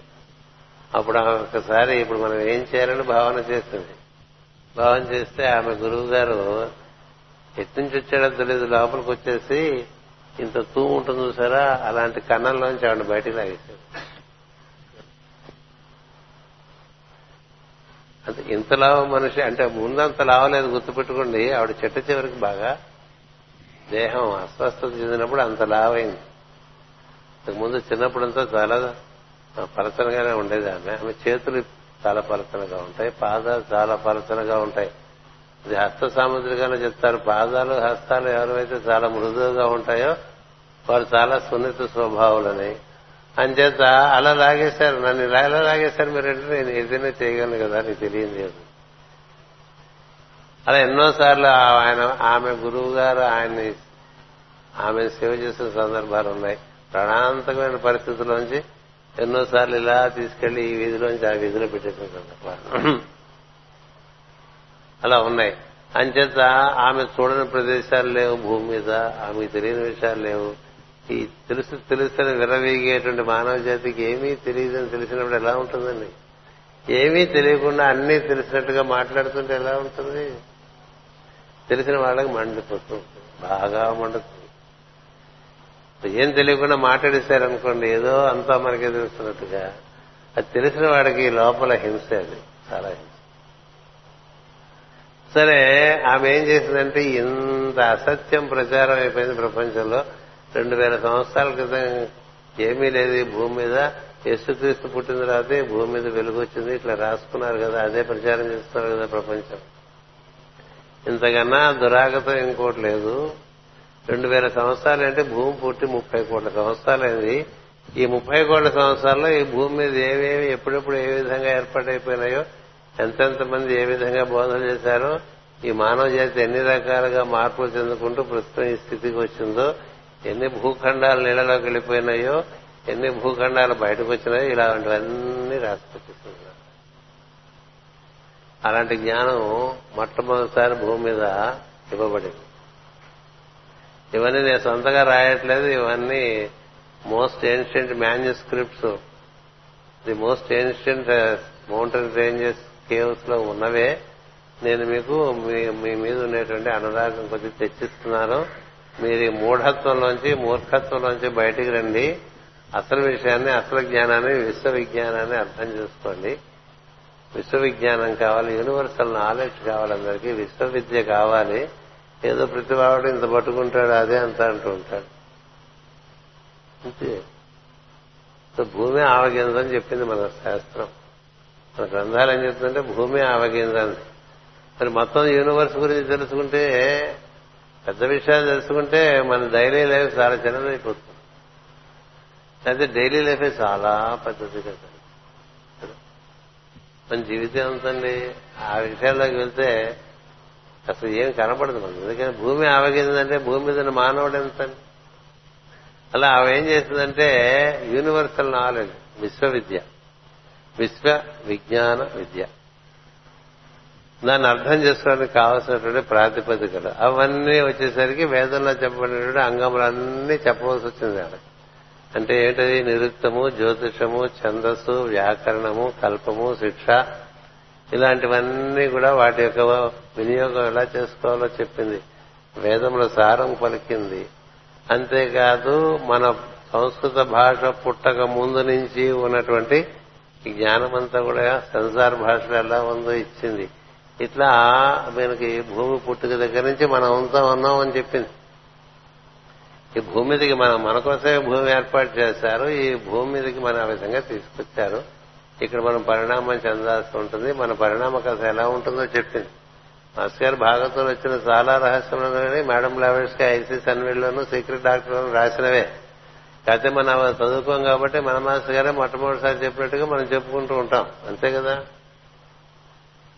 అప్పుడు ఒకసారి ఇప్పుడు మనం ఏం చేయాలని భావన చేస్తుంది? భావం చేస్తే ఆమె గురువు గారు ఎటు వచ్చాడో తెలియదు లోపలికి వచ్చేసి ఇంత తూ ఉంటుంది చూసారా? అలాంటి కన్నంలోంచి ఆవిడ బయటికి లాగేశాడు అంటే ఇంత లాభం మనిషి అంటే ముందంత లావలేదు గుర్తుపెట్టుకోండి ఆవిడ చెట్ట చివరికి బాగా దేహం అస్వస్థత చెందినప్పుడు అంత లావైంది. ముందు చిన్నప్పుడంతా చాలా పలచనగానే ఉండేది ఆమె. ఆమె చేతులు చాలా పలచనగా ఉంటాయి. పాదాలు చాలా పలచనగా ఉంటాయి. అది హస్త సాముద్రిగానే చెప్తారు. పాదాలు హస్తాలు ఎవరైతే చాలా మృదువుగా ఉంటాయో వారు చాలా సున్నిత స్వభావులని. అంచేత అలా లాగేశారు. నన్ను ఇలా ఎలా లాగేశారు మీరంటే నేను ఏదైనా చేయగలను కదా నీకు తెలియదు లేదు. అలా ఎన్నోసార్లు ఆయన ఆమె గురువు గారు ఆయన్ని ఆమె సేవ చేసిన సందర్భాలు ఉన్నాయి. ప్రణాంతకమైన పరిస్థితుల్లోంచి ఎన్నోసార్లు ఇలా తీసుకెళ్ళి ఈ వీధిలోంచి ఆ వీధిలో పెట్టేసిన అలా ఉన్నాయి. అంచేత ఆమె చూడని ప్రదేశాలు లేవు భూమి మీద ఆమెకు తెలియని విషయాలు లేవు. ఈ తెలుసు తెలుసని విరవీగేటువంటి మానవ జాతికి ఏమీ తెలియదని తెలిసినప్పుడు ఎలా ఉంటుందండి? ఏమీ తెలియకుండా అన్నీ తెలిసినట్టుగా మాట్లాడుతుంటే ఎలా ఉంటుంది? తెలిసిన వాళ్ళకి మండిపోతుంది బాగా మండుతుంది. ఏం తెలియకుండా మాట్లాడేశారనుకోండి ఏదో అంతా మనకే తెలుస్తున్నట్టుగా. అది తెలిసిన వాడికి లోపల హింస అది చాలా హింస. సరే ఆమె ఏం చేసిందంటే ఇంత అసత్యం ప్రచారం అయిపోయింది ప్రపంచంలో. రెండు వేల సంవత్సరాల క్రితం ఏమీ లేదు ఈ భూమి మీద. యేసుక్రీస్తు పుట్టిన తర్వాతే భూమి మీద వెలుగు వచ్చింది ఇట్లా రాసుకున్నారు కదా అదే ప్రచారం చేస్తున్నారు కదా ప్రపంచం. ఇంతకన్నా దురాగతం ఇంకోటి లేదు. రెండు వేల సంవత్సరాలు అంటే భూమి పుట్టి ముప్పై కోట్ల సంవత్సరాలైంది ఈ ముప్పై కోట్ల సంవత్సరాల్లో ఈ భూమి మీద ఏవేవి ఎప్పుడెప్పుడు ఏ విధంగా ఏర్పాటైపోయినాయో ఎంతెంత మంది ఏ విధంగా బోధన చేశారో ఈ మానవ జాతి ఎన్ని రకాలుగా మార్పులు చెందుకుంటూ ప్రస్తుతం ఈ స్థితికి వచ్చిందో ఎన్ని భూఖండాలు నీళ్ళలోకి వెళ్ళిపోయినాయో ఎన్ని భూఖండాలు బయటకు వచ్చినాయో ఇలాంటివన్నీ రాసిపెట్టిస్తున్నారు అలాంటి జ్ఞానం మొట్టమొదటిసారి భూమి మీద ఇవ్వబడింది. ఇవన్నీ నేను సొంతగా రాయట్లేదు. ఇవన్నీ most ancient manuscripts the most ancient mountain ranges కేవ్స్లో ఉన్నవే. నేను మీకు మీ మీద ఉండేటువంటి అనురాగం కొద్ది తెచ్చిస్తున్నాను. మీరు ఈ మూఢత్వంలోంచి మూర్ఖత్వంలోంచి బయటికి రండి. అసలు విషయాన్ని అసలు జ్ఞానాన్ని విశ్వవిజ్ఞానాన్ని అర్థం చేసుకోండి. విశ్వవిజ్ఞానం కావాలి యూనివర్సల్ నాలెడ్జ్ కావాలి అందరికీ. విశ్వవిద్య కావాలి. ఏదో ప్రతివాడు ఇంత పట్టుకుంటాడు అదే అంత అంటూ ఉంటాడు. అంతే. భూమి ఆవగిందని చెప్పింది మన శాస్త్రం. మన గ్రంథాలు ఏం చెప్తుందంటే భూమి ఆవగిందని మరి మొత్తం యూనివర్స్ గురించి తెలుసుకుంటే పెద్ద విషయాలు తెలుసుకుంటే మన డైలీ లైఫ్ చాలా చిన్నదైపోతుంది. అయితే డైలీ లైఫే చాలా పెద్దది కదా. మన జీవితం ఎంతండి? ఆ విషయాల్లోకి వెళ్తే అసలు ఏం కనపడదు మనం ఎందుకంటే భూమి ఆవగిందంటే భూమి మీద మానవుడు ఎంత? అలా ఆమె ఏం చేసిందంటే యూనివర్సల్ నాలెడ్జ్ విశ్వవిద్య. విశ్వ విజ్ఞాన విద్య. దాన్ని అర్థం చేసుకోవడానికి కావాల్సినటువంటి ప్రాతిపదికలు. అవన్నీ వచ్చేసరికి వేదంలో చెప్పబడినటువంటి అంగములన్నీ చెప్పవలసి వచ్చింది ఆడ అంటే ఏంటది? నిరుక్తము జ్యోతిషము ఛందస్సు వ్యాకరణము కల్పము శిక్ష ఇలాంటివన్నీ కూడా వాటి యొక్క వినియోగం ఎలా చేసుకోవాలో చెప్పింది. వేదంలో సారం పలికింది. అంతేకాదు మన సంస్కృత భాష పుట్టక ముందు నుంచి ఉన్నటువంటి ఈ జ్ఞానమంతా కూడా సంసార భాషలో ఎలా ఉందో ఇచ్చింది. ఇట్లా మనకి భూమి పుట్టుక దగ్గర నుంచి మనం అంతా ఉన్నాం అని చెప్పింది. ఈ భూమి మీదకి మనం మన కోసమే భూమి ఏర్పాటు చేశారు. ఈ భూమి మీదకి మనం ఆ విధంగా తీసుకొచ్చారు. ఇక్కడ మనం పరిణామం చెందాల్సి ఉంటుంది. మన పరిణామ కథ ఎలా ఉంటుందో చెప్పింది. మాస్టర్ గారు భాగవతం వచ్చిన చాలా రహస్యంలోనే మేడం లావెట్స్కి ఐసీస్ అన్వేడ్లోను సీక్రెట్ డాక్టర్ రాసినవే. కాకపోతే మనం చదువుకోం కాబట్టి మన మాస్టర్ గారే మొట్టమొదటిసారి చెప్పినట్టుగా మనం చెప్పుకుంటూ ఉంటాం. అంతే కదా?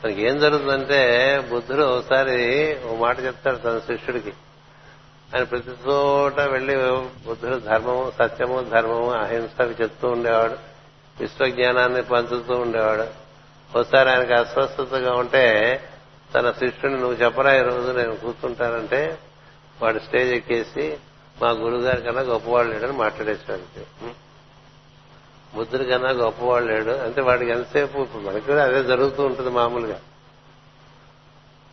మనకి ఏం జరుగుతుందంటే బుద్ధుడు ఒకసారి ఓ మాట చెప్తాడు తన శిష్యుడికి. ఆయన ప్రతి చోట వెళ్ళి బుద్ధుడు ధర్మము సత్యము ధర్మము అహింస అవి చెప్తూ ఉండేవాడు. విశ్వజ్ఞానాన్ని పంచుతూ ఉండేవాడు. ఒకసారి ఆయనకి అస్వస్థతగా ఉంటే తన శిష్యుని నువ్వు చెప్పరా ఈ రోజు? నేను కూర్చుంటానంటే వాడు స్టేజ్ ఎక్కేసి మా గురుగారి కన్నా గొప్పవాడు లేడని మాట్లాడేసాడు బుద్ధుడి కన్నా గొప్పవాడు లేడు. అంటే వాడికి ఎంతసేపు ఇప్పుడు మనకి కూడా అదే జరుగుతూ ఉంటుంది మామూలుగా.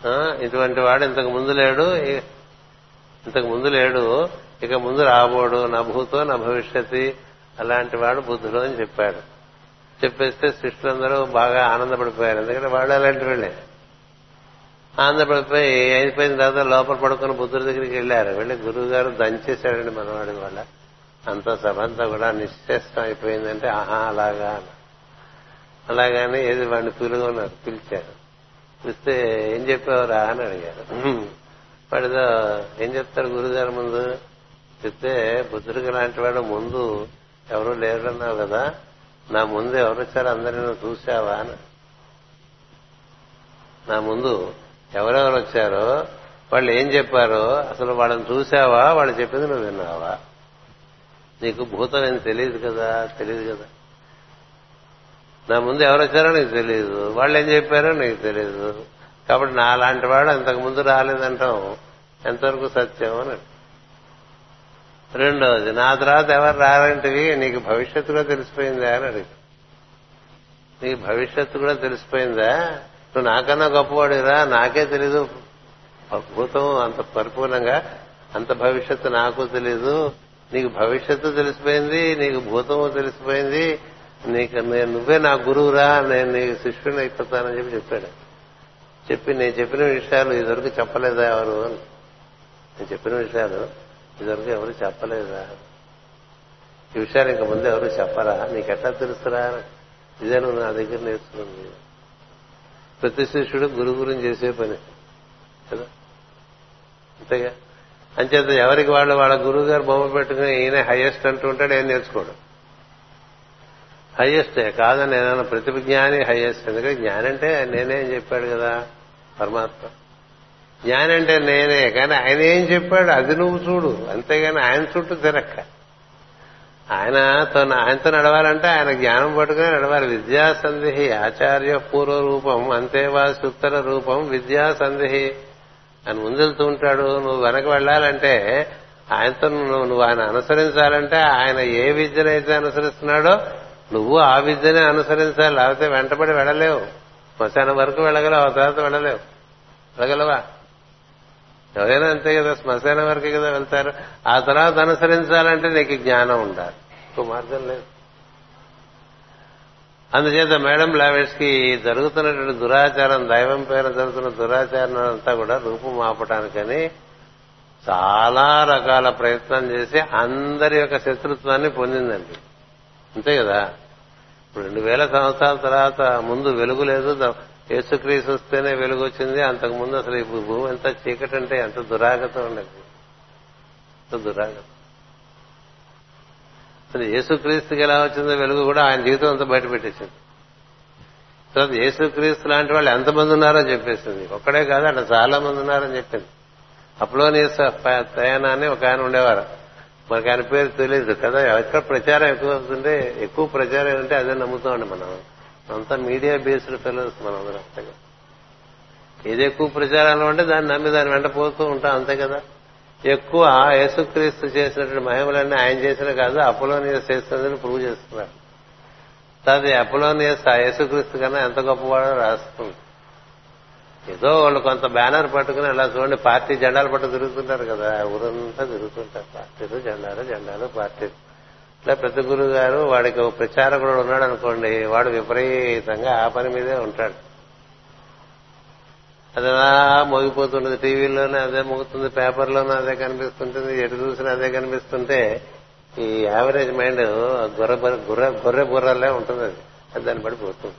ఆ, ఇటువంటి వాడు ఇంతకు ముందు లేడు. ఇంతకు ముందు లేడు. ఇక ముందు రాబోడు. నా భూతో నా భవిష్యత్తు అలాంటి వాడు బుద్ధుడు అని చెప్పాడు. చెప్పేస్తే శిష్యులందరూ బాగా ఆనందపడిపోయారు. ఎందుకంటే వాళ్ళు అలాంటి వాళ్ళే. ఆంధ్రప్రదేశ్ అయిపోయిన తర్వాత లోపల పడుకుని బుద్ధుడి దగ్గరికి వెళ్ళారు. వెళ్ళి గురువు గారు దంచేశాడండి మనవాడి వాళ్ళ అంత సభంతా కూడా నిశ్చేష్టం అయిపోయిందంటే ఆహా అలాగా అని. అలాగానే ఏది వాడిని పిలుగొన్నారు పిలిచారు. పిలిస్తే ఏం చెప్పేవారా అని అడిగారు. వాడితో ఏం చెప్తారు గురుగారు ముందు? చెప్తే బుద్ధుడికి లాంటి వాడు ముందు ఎవరు లేరన్నావు కదా నా ముందు ఎవరు వచ్చారు అందరినీ నువ్వు చూసావా అని. నా ముందు ఎవరెవరు వచ్చారో వాళ్ళు ఏం చెప్పారో అసలు వాళ్ళని చూసావా? వాళ్ళు చెప్పింది నువ్వు విన్నావా? నీకు భూతం ఏం తెలియదు కదా? తెలియదు కదా. నా ముందు ఎవరు వచ్చారో నీకు తెలియదు వాళ్ళు ఏం చెప్పారో నీకు తెలియదు కాబట్టి నా లాంటి వాడు అంతకు ముందు రాలేదంటాం. ఎంతవరకు సత్యం అని రెండవది నా తర్వాత ఎవరు రారంటివి నీకు భవిష్యత్తు కూడా తెలిసిపోయిందా అని అడిగి నీకు భవిష్యత్తు కూడా తెలిసిపోయిందా? నువ్వు నాకన్నా గొప్పవాడిరా నాకే తెలీదు. భూతం అంత పరిపూర్ణంగా అంత భవిష్యత్తు నాకు తెలీదు. నీకు భవిష్యత్తు తెలిసిపోయింది నీకు భూతము తెలిసిపోయింది. నీకు నేను నువ్వే నా గురువురా నేను నీకు శిష్యుని అయిపోతానని చెప్పి చెప్పాడు. చెప్పి నేను చెప్పిన విషయాలు ఇదివరకు చెప్పలేదా ఎవరు? నేను చెప్పిన విషయాలు ఇదివరకు ఎవరు చెప్పలేదా? ఈ విషయాలు ఇంక ముందు ఎవరు చెప్పరా? నీకెట్లా తెలుసురా? ఇదే నువ్వు నా దగ్గర నేర్చుకుంది. ప్రతి శిష్యుడు గురు గురించి చేసే పని. కదా? అంతేగా? అంచేత ఎవరికి వాళ్ళు వాళ్ళ గురువు గారు బొమ్మ పెట్టుకుని ఈయన హైయెస్ట్ అంటూ ఉంటాడు ఏం నేర్చుకోడు. హైయెస్టే కాదని నేను ప్రతిభ జ్ఞాని హైయెస్ట్ ఎందుకంటే జ్ఞానంటే నేనేం చెప్పాడు కదా పరమాత్మ. జ్ఞానంటే నేనే కానీ ఆయన ఏం చెప్పాడు? అది నువ్వు చూడు. అంతేగాని ఆయన చుట్టూ తిరక్క ఆయన తను ఆయనతో నడవాలంటే ఆయన జ్ఞానం పట్టుకుని నడవాలి. విద్యా సందేహి ఆచార్య పూర్వ రూపం అంతేవాసి ఉత్తర రూపం విద్యా సందేహి ఆయన ముందెళ్తూ ఉంటాడు. నువ్వు వెనక వెళ్ళాలంటే ఆయనతో నువ్వు నువ్వు ఆయన అనుసరించాలంటే ఆయన ఏ విద్యనైతే అనుసరిస్తున్నాడో నువ్వు ఆ విద్యనే అనుసరించాలి. లేకపోతే వెంటబడి వెళ్ళలేవు. శ్మశానం వరకు వెళ్ళగలవు ఆ తర్వాత వెళ్ళలేవు. వెళ్ళగలవా? ఎవరైనా అంతే కదా శ్మశానం వరకే కదా వెళ్తారు. ఆ తర్వాత అనుసరించాలంటే నీకు జ్ఞానం ఉండాలి. ఇంకో మార్గం లేదు. అందుచేత మేడం లావెట్స్కి జరుగుతున్నటువంటి దురాచారం దైవం పేరు జరుగుతున్న దురాచారం అంతా కూడా రూపం ఆపటానికని చాలా రకాల ప్రయత్నం చేసి అందరి యొక్క శత్రుత్వాన్ని పొందిందండి. అంతే కదా? ఇప్పుడు రెండు వేల సంవత్సరాల తర్వాత ముందు వెలుగు లేదు యేసుక్రీస్తు వస్తేనే వెలుగు వచ్చింది అంతకు ముందు అసలు ఈ భూమి ఎంత చీకటి అంటే ఎంత దురాగతం ఉండదు ఎంత దురాగతం. అసలు యేసుక్రీస్తుకి ఎలా వచ్చిందో వెలుగు కూడా ఆయన జీవితం అంతా బయట పెట్టేసింది తర్వాత యేసుక్రీస్తు లాంటి వాళ్ళు ఎంతమంది ఉన్నారో చెప్పేసింది. ఒక్కడే కాదు అక్కడ చాలా మంది ఉన్నారని చెప్పింది. అప్లోనియస్ తయానా అని ఒక ఆయన ఉండేవారు. మనకు ఆయన పేరు తెలియదు కదా. ఎక్కడ ప్రచారం ఎక్కువ అవుతుంటే ఎక్కువ ప్రచారం ఉంటే అదే నమ్ముతామండి మనం. అంతా మీడియా బేస్డ్ ఫెలోస్ మనం అంతగా అంతే కదా. ఏది ఎక్కువ ప్రచారంలో ఉంటే దాన్ని నమ్మి దాని వెంట పోతూ ఉంటాం అంతే కదా. ఎక్కువ యేసుక్రీస్తు చేసినటువంటి మహిమలన్నీ ఆయన చేసిన కాదు అపోలోనియస్ చేస్తున్నదని ప్రూవ్ చేస్తున్నారు. అది అపోలోనియస్ ఆ యేసుక్రీస్తు కన్నా ఎంత గొప్పవాడో రాస్తుంది. ఏదో వాళ్ళు కొంత బ్యానర్ పట్టుకుని అలా చూడండి పార్టీ జెండాలు పట్టు తిరుగుతుంటారు కదా ఊరంతా తిరుగుతుంటారు. పార్టీలు జెండాలు జెండాలు పార్టీలు. ఇట్లా ప్రతి గురువు గారు వాడికి ఒక ప్రచారకుడు ఉన్నాడు అనుకోండి వాడు విపరీతంగా ఆ పని మీదే ఉంటాడు. అది అలా మోగిపోతుంటుంది టీవీలోనే అదే మోగుతుంది పేపర్లోనే అదే కనిపిస్తుంటుంది ఎటు చూసినా అదే కనిపిస్తుంటే ఈ యావరేజ్ మైండ్ గొర్రె బర్రె- గొర్రె బుర్రలే ఉంటుంది అది. అది దాన్ని పడిపోతుంది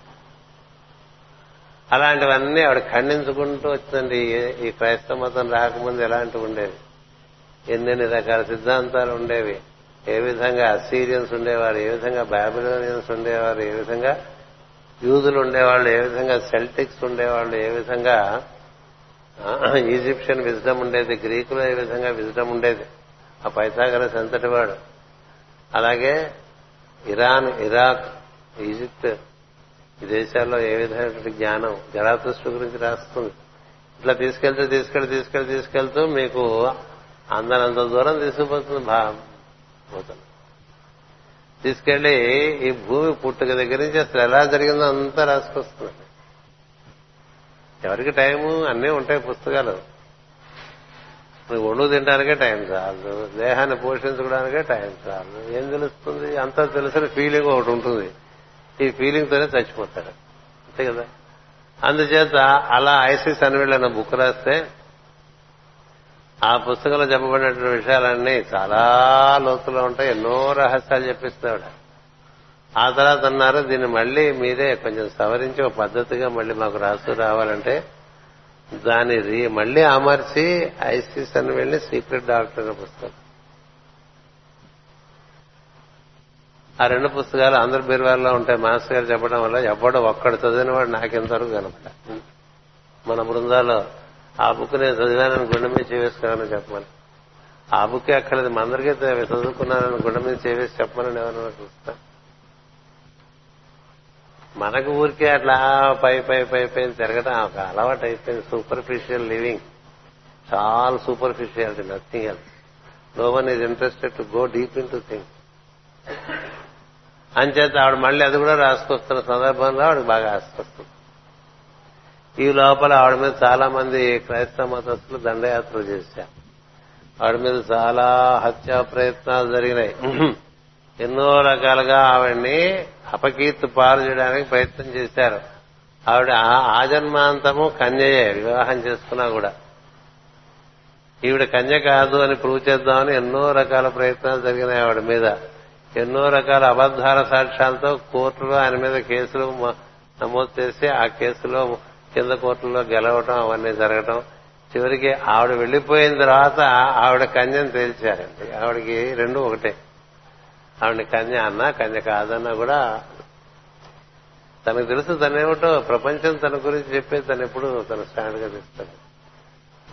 అలాంటివన్నీ ఆవిడ ఖండించుకుంటూ వచ్చిందండి. ఈ- ఈ క్రైస్తవ మతం రాకముందు ఎలాంటివి ఉండేవి? ఎన్నెన్ని రకాల సిద్ధాంతాలు ఉండేవి? ఏ విధంగా అసీరియన్స్ ఉండేవారు ఏ విధంగా బాబిలోనియన్స్ ఉండేవారు ఏ విధంగా యూదులు ఉండేవాళ్ళు ఏ విధంగా సెల్టిక్స్ ఉండేవాళ్ళు ఏ విధంగా ఈజిప్షియన్ విజ్డమ్ ఉండేది గ్రీకులో ఏ విధంగా విజ్డమ్ ఉండేది. ఆ పైథాగరస్ ఎంతటి వాడు? అలాగే ఇరాన్ ఇరాక్ ఈజిప్ట్ ఈ దేశాల్లో ఏ విధమైనటువంటి జ్ఞానం జరాతుష్టు గురించి రాస్తుంది. ఇట్లా తీసుకెళ్తూ తీసుకెళ్తూ తీసుకెళ్తూ తీసుకెళ్తూ మీకు అందనంత దూరం తీసుకుపోతుంది. పోతుంది తీసుకెళ్ళి ఈ భూమి పుట్టుక దగ్గర నుంచి అసలు ఎలా జరిగిందో అంతా రాసుకొస్తున్నాడు ఎవరికి టైము అన్నీ ఉంటాయి పుస్తకాలు. నువ్వు ఒళ్ళు తినడానికే టైం చాలు. దేహాన్ని పోషించుకోవడానికే టైం చాలు. ఏం తెలుస్తుంది? అంతా తెలిసిన ఫీలింగ్ ఒకటి ఉంటుంది. ఈ ఫీలింగ్ తోనే చచ్చిపోతాడు అంతే కదా? అందుచేత అలా ఐసిస్ అని అన్న బుక్ రాస్తే ఆ పుస్తకంలో చెప్పబడినటువంటి విషయాలన్నీ చాలా లోతులో ఉంటాయి ఎన్నో రహస్యాలు చెప్పిస్తాడు. ఆ తర్వాత అన్నారు దీన్ని మళ్ళీ మీరే కొంచెం సవరించి ఒక పద్ధతిగా మళ్ళీ మాకు రాస్తూ రావాలంటే దాని రీ- మళ్ళీ అమర్చి ఐసిస్ అని వెళ్ళి సీక్రెట్ డాక్టర్ అనే పుస్తకం. ఆ రెండు పుస్తకాలు అందరి బీరువాల్లో ఉంటాయి మాస్టర్ గారు చెప్పడం వల్ల ఎవడో ఒక్కడు చదివిన వాడు నాకెంతవరకు కనపడ మన బృందాలో ఆ బుక్ నేను చదివానని గుండె మీద చేవేసుకున్నానని చెప్పమని. ఆ బుక్ అక్కర్లేదు మన అందరికీ చదువుకున్నానని గుండె మీద చేవేసి చెప్పమని ఎవరైనా చూస్తా. మనకు ఊరికే అట్లా పై పై పై పై తిరగడం ఒక అలవాటు అయిపోయింది. సూపర్ఫిషియల్ లివింగ్ చాలా superficiality nothing else no one is interested to go deep into thing అంచేత ఆవిడ మళ్ళీ అది కూడా రాసుకొస్తున్న సందర్భంలో ఆవిడ బాగా ఆసుకొస్తుంది ఈ లోపల ఆవిడ మీద చాలా మంది క్రైస్తవ మతస్థులు దండయాత్రలు చేశారు. ఆవిడ మీద చాలా హత్యా ప్రయత్నాలు జరిగినాయి. ఎన్నో రకాలుగా ఆవిడ్ని అపకీర్తి పాలు చేయడానికి ప్రయత్నం చేశారు. ఆవిడ ఆజన్మాంతము కన్యయే వివాహం చేసుకున్నా కూడా. ఈవిడ కన్య కాదు అని ప్రూవ్ చేద్దామని ఎన్నో రకాల ప్రయత్నాలు జరిగినాయి ఆవిడ మీద. ఎన్నో రకాల అబద్దాల సాక్ష్యాలతో కోర్టులో ఆయన మీద కేసులు నమోదు చేసి ఆ కేసులో కింద కోర్టుల్లో గెలవటం అవన్నీ జరగటం. చివరికి ఆవిడ వెళ్ళిపోయిన తర్వాత ఆవిడ కన్యను తేల్చారండి. ఆవిడకి రెండు ఒకటే. ఆవిడ కన్య అన్నా కన్య కాదన్నా కూడా తనకు తెలుసు తనేమిటో ప్రపంచం తన గురించి చెప్పే తను ఎప్పుడు తన స్టాండ్గా తెస్తాడు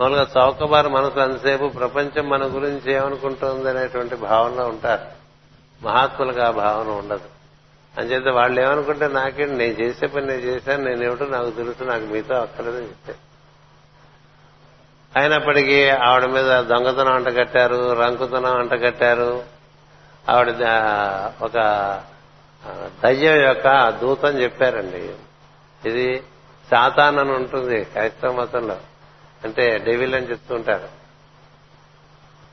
మామూలుగా చౌకబారు మనసు అంతసేపు ప్రపంచం మన గురించి ఏమనుకుంటుంది అనేటువంటి భావనలో ఉంటారు. మహాత్ములకు ఆ భావన ఉండదు. అంచేత వాళ్ళు ఏమనుకుంటే నాకేంటి నేను చేసే పని నేను చేశాను నేనేమిటో నాకు తెలుసు నాకు మీతో అక్కర్లేదని చెప్పాను అయినప్పటికీ ఆవిడ మీద దొంగతనం అంట కట్టారు రంకుతనం అంట కట్టారు. ఆవిడ ఒక దయ్యం యొక్క దూతం చెప్పారండి. ఇది సాతాన్ అని ఉంటుంది క్రైస్తవ మతంలో. అంటే డెవిల్ అని చెప్తుంటారు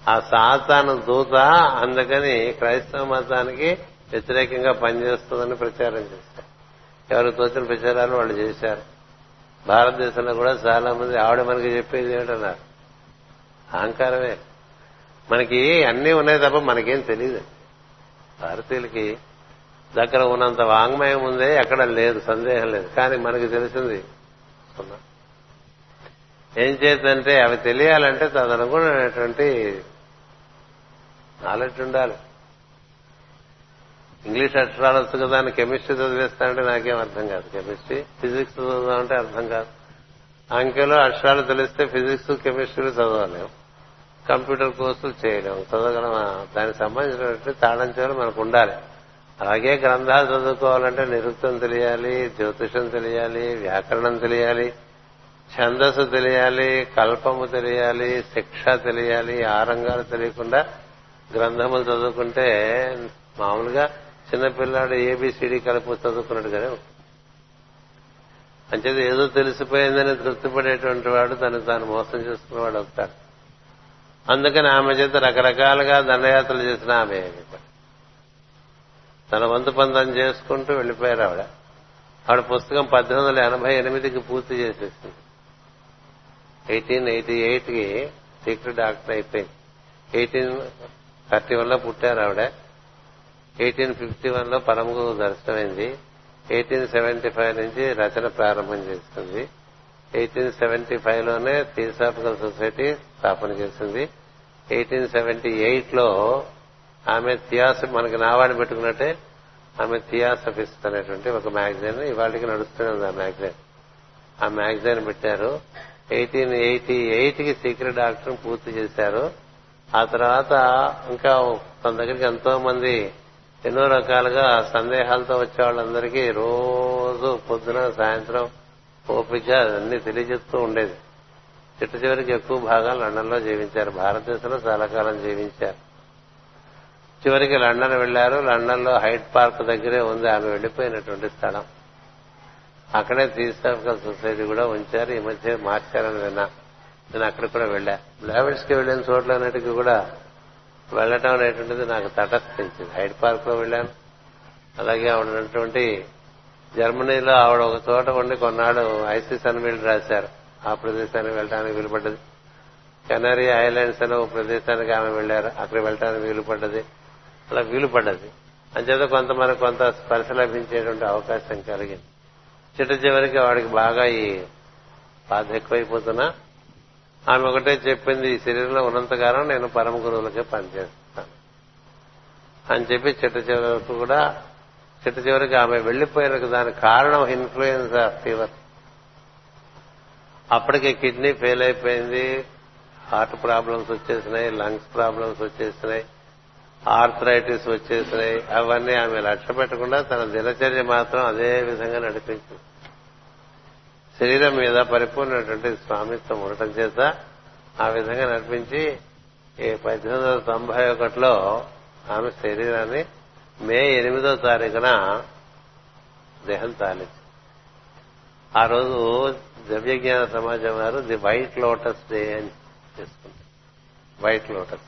ఆ సాతాను దూత అందుకని క్రైస్తవ మతానికి వ్యతిరేకంగా పనిచేస్తుందని ప్రచారం చేశారు. ఎవరు తోచిన ప్రచారాలు వాళ్ళు చేశారు. భారతదేశంలో కూడా చాలా మంది ఆవిడ మనకి చెప్పేది ఏమిటన్నారు? అహంకారమే. మనకి అన్నీ ఉన్నాయి తప్ప మనకేం తెలియదు భారతీయులకి దగ్గర ఉన్నంత వాంగ్మయం ఉందే ఎక్కడ లేదు సందేహం లేదు. కానీ మనకి తెలిసింది సున్నా. ఏం చేద్దంటే అవి తెలియాలంటే తదనుగుణమైనటువంటి నాలెడ్జ్ ఉండాలి. ఇంగ్లీష్ అక్షరాలు వచ్చు కదా అని కెమిస్ట్రీ చదివేస్తానంటే నాకేం అర్థం కాదు. కెమిస్ట్రీ ఫిజిక్స్ చదువుదామంటే అర్థం కాదు. అంకెలో అక్షరాలు తెలిస్తే ఫిజిక్స్ కెమిస్ట్రీలు చదవలేము కంప్యూటర్ కోర్సులు చేయలేము చదవగలం దానికి సంబంధించినటువంటి తాళం చెవులు మనకు ఉండాలి. అలాగే గ్రంథాలు చదువుకోవాలంటే నిరుక్తం తెలియాలి జ్యోతిషం తెలియాలి వ్యాకరణం తెలియాలి ఛందస్సు తెలియాలి కల్పము తెలియాలి శిక్ష తెలియాలి ఆరంగాలు తెలియకుండా గ్రంథములు చదువుకుంటే మామూలుగా చిన్నపిల్లాడు ఏబిసిడి కలిపి చదువుకున్నాడు ఉంటుంది. అంచేది ఏదో తెలిసిపోయిందని తృప్తిపడేటువంటి వాడు తను తాను మోసం చేసుకున్నవాడు అవుతాడు. అందుకని ఆమె చేత రకరకాలుగా దండయాత్రలు చేసిన ఆమె తన వంతు పందం చేసుకుంటూ వెళ్ళిపోయారు ఆవిడ. ఆవిడ పుస్తకం పద్దెనిమిది వందల ఎనభై ఎనిమిదికి పూర్తి చేసేసింది. ఎయిటీన్ ఎయిటీ ఎయిట్కి సీక్రెట్ డాక్టర్ అయిపోయింది. ఎయిటీన్ థర్టీ వన్లో పుట్టారు ఆవిడ. ఎయిటీన్ ఫిఫ్టీ వన్లో పరమగు దర్శనమైంది. ఎయిటీన్ సెవెంటీ ఫైవ్ నుంచి రచన ప్రారంభం చేస్తుంది. ఎయిటీన్ సెవెంటీ ఫైవ్లోనే థియోసాఫికల్ సొసైటీ స్థాపన చేసింది ఎయిటీన్ సెవెంటీ ఎయిట్లో ఆమె థియాస మనకి నావాడి పెట్టుకున్నట్టే ఆమె థియాసఫిస్ట్ అనేటువంటి ఒక మ్యాగజైన్ ఇవాళకి నడుస్తూనే ఉంది ఆ మ్యాగజైన్. ఆ మ్యాగజైన్ పెట్టారు. ఎయిటీన్ ఎయిటీ ఎయిట్కి సీక్రెట్ డాక్టర్ పూర్తి చేశారు. ఆ తర్వాత ఇంకా తన దగ్గరికి ఎంతో మంది ఎన్నో రకాలుగా సందేహాలతో వచ్చే వాళ్ళందరికీ రోజు పొద్దున సాయంత్రం ఓపిక అన్ని తెలియజేస్తూ ఉండేది. చిట్ట చివరికి ఎక్కువ భాగం లండన్లో జీవించారు. భారతదేశంలో చాలా కాలం జీవించారు. చివరికి లండన్ వెళ్ళారు లండన్లో హైట్ పార్క్ దగ్గరే ఉంది. ఆమె వెళ్ళిపోయినటువంటి స్థలం. అక్కడే థియోసాఫికల్ సొసైటీ కూడా ఉంచారు. ఈ మధ్య మార్చారని విన్నా. నేను అక్కడ కూడా వెళ్ళా. బ్లావెట్స్కి వెళ్ళిన చోట్లన్నిటికీ కూడా వెళ్ళటం అనేటువంటిది నాకు తటస్థించింది. హైడ్ పార్క్లో వెళ్ళాను. అలాగే ఆవిడ ఉన్నటువంటి జర్మనీలో ఆవిడ ఒక చోట ఉండి కొన్నాడు ఐసీ అని వీళ్ళు రాశారు. ఆ ప్రదేశానికి వెళ్ళడానికి వీలుపడ్డది. కెనరీ ఐలాండ్స్ అనే ఒక ప్రదేశానికి ఆమె వెళ్ళారు అక్కడ వెళ్ళడానికి వీలుపడ్డది. అలా వీలుపడ్డది. అంచేత కొంత మనకు కొంత స్పర్శ లభించేటువంటి అవకాశం కలిగింది. చిట్ట చివరికి వాడికి బాగా ఈ బాధ ఎక్కువైపోతున్నా. ఆమె ఒకటే చెప్పింది ఈ శరీరంలో ఉన్నంతకాలం నేను పరమ గురువులకే పనిచేస్తాను. అని చెప్పి చిట్ట చివరకు కూడా చిట్ట చివరికి ఆమె వెళ్ళిపోయినకు దానికి కారణం ఇన్ఫ్లుయెన్స్ ఆఫ్ ఫీవర్. అప్పటికే కిడ్నీ ఫెయిల్ అయిపోయింది హార్ట్ ప్రాబ్లమ్స్ వచ్చేసినాయి లంగ్స్ ప్రాబ్లమ్స్ వచ్చేసినాయి ఆర్థరైటిస్ వచ్చేసినాయి అవన్నీ ఆమె లక్ష్య పెట్టకుండా తన దినచర్య మాత్రం అదే విధంగా నడిపించింది. శరీరం మీద పరిపూర్ణటువంటి స్వామిత్వం ఉండటం చేత ఆ విధంగా నడిపించి ఈ పద్దెనిమిది వందల తొంభై ఒకటిలో ఆమె శరీరాన్ని మే ఎనిమిదో తారీఖున దేహం తాలింది. ఆ రోజు ద్రవ్యజ్ఞాన సమాజం వారు ది వైట్ లోటస్ డే అని చేసుకుంటారు. White lotus.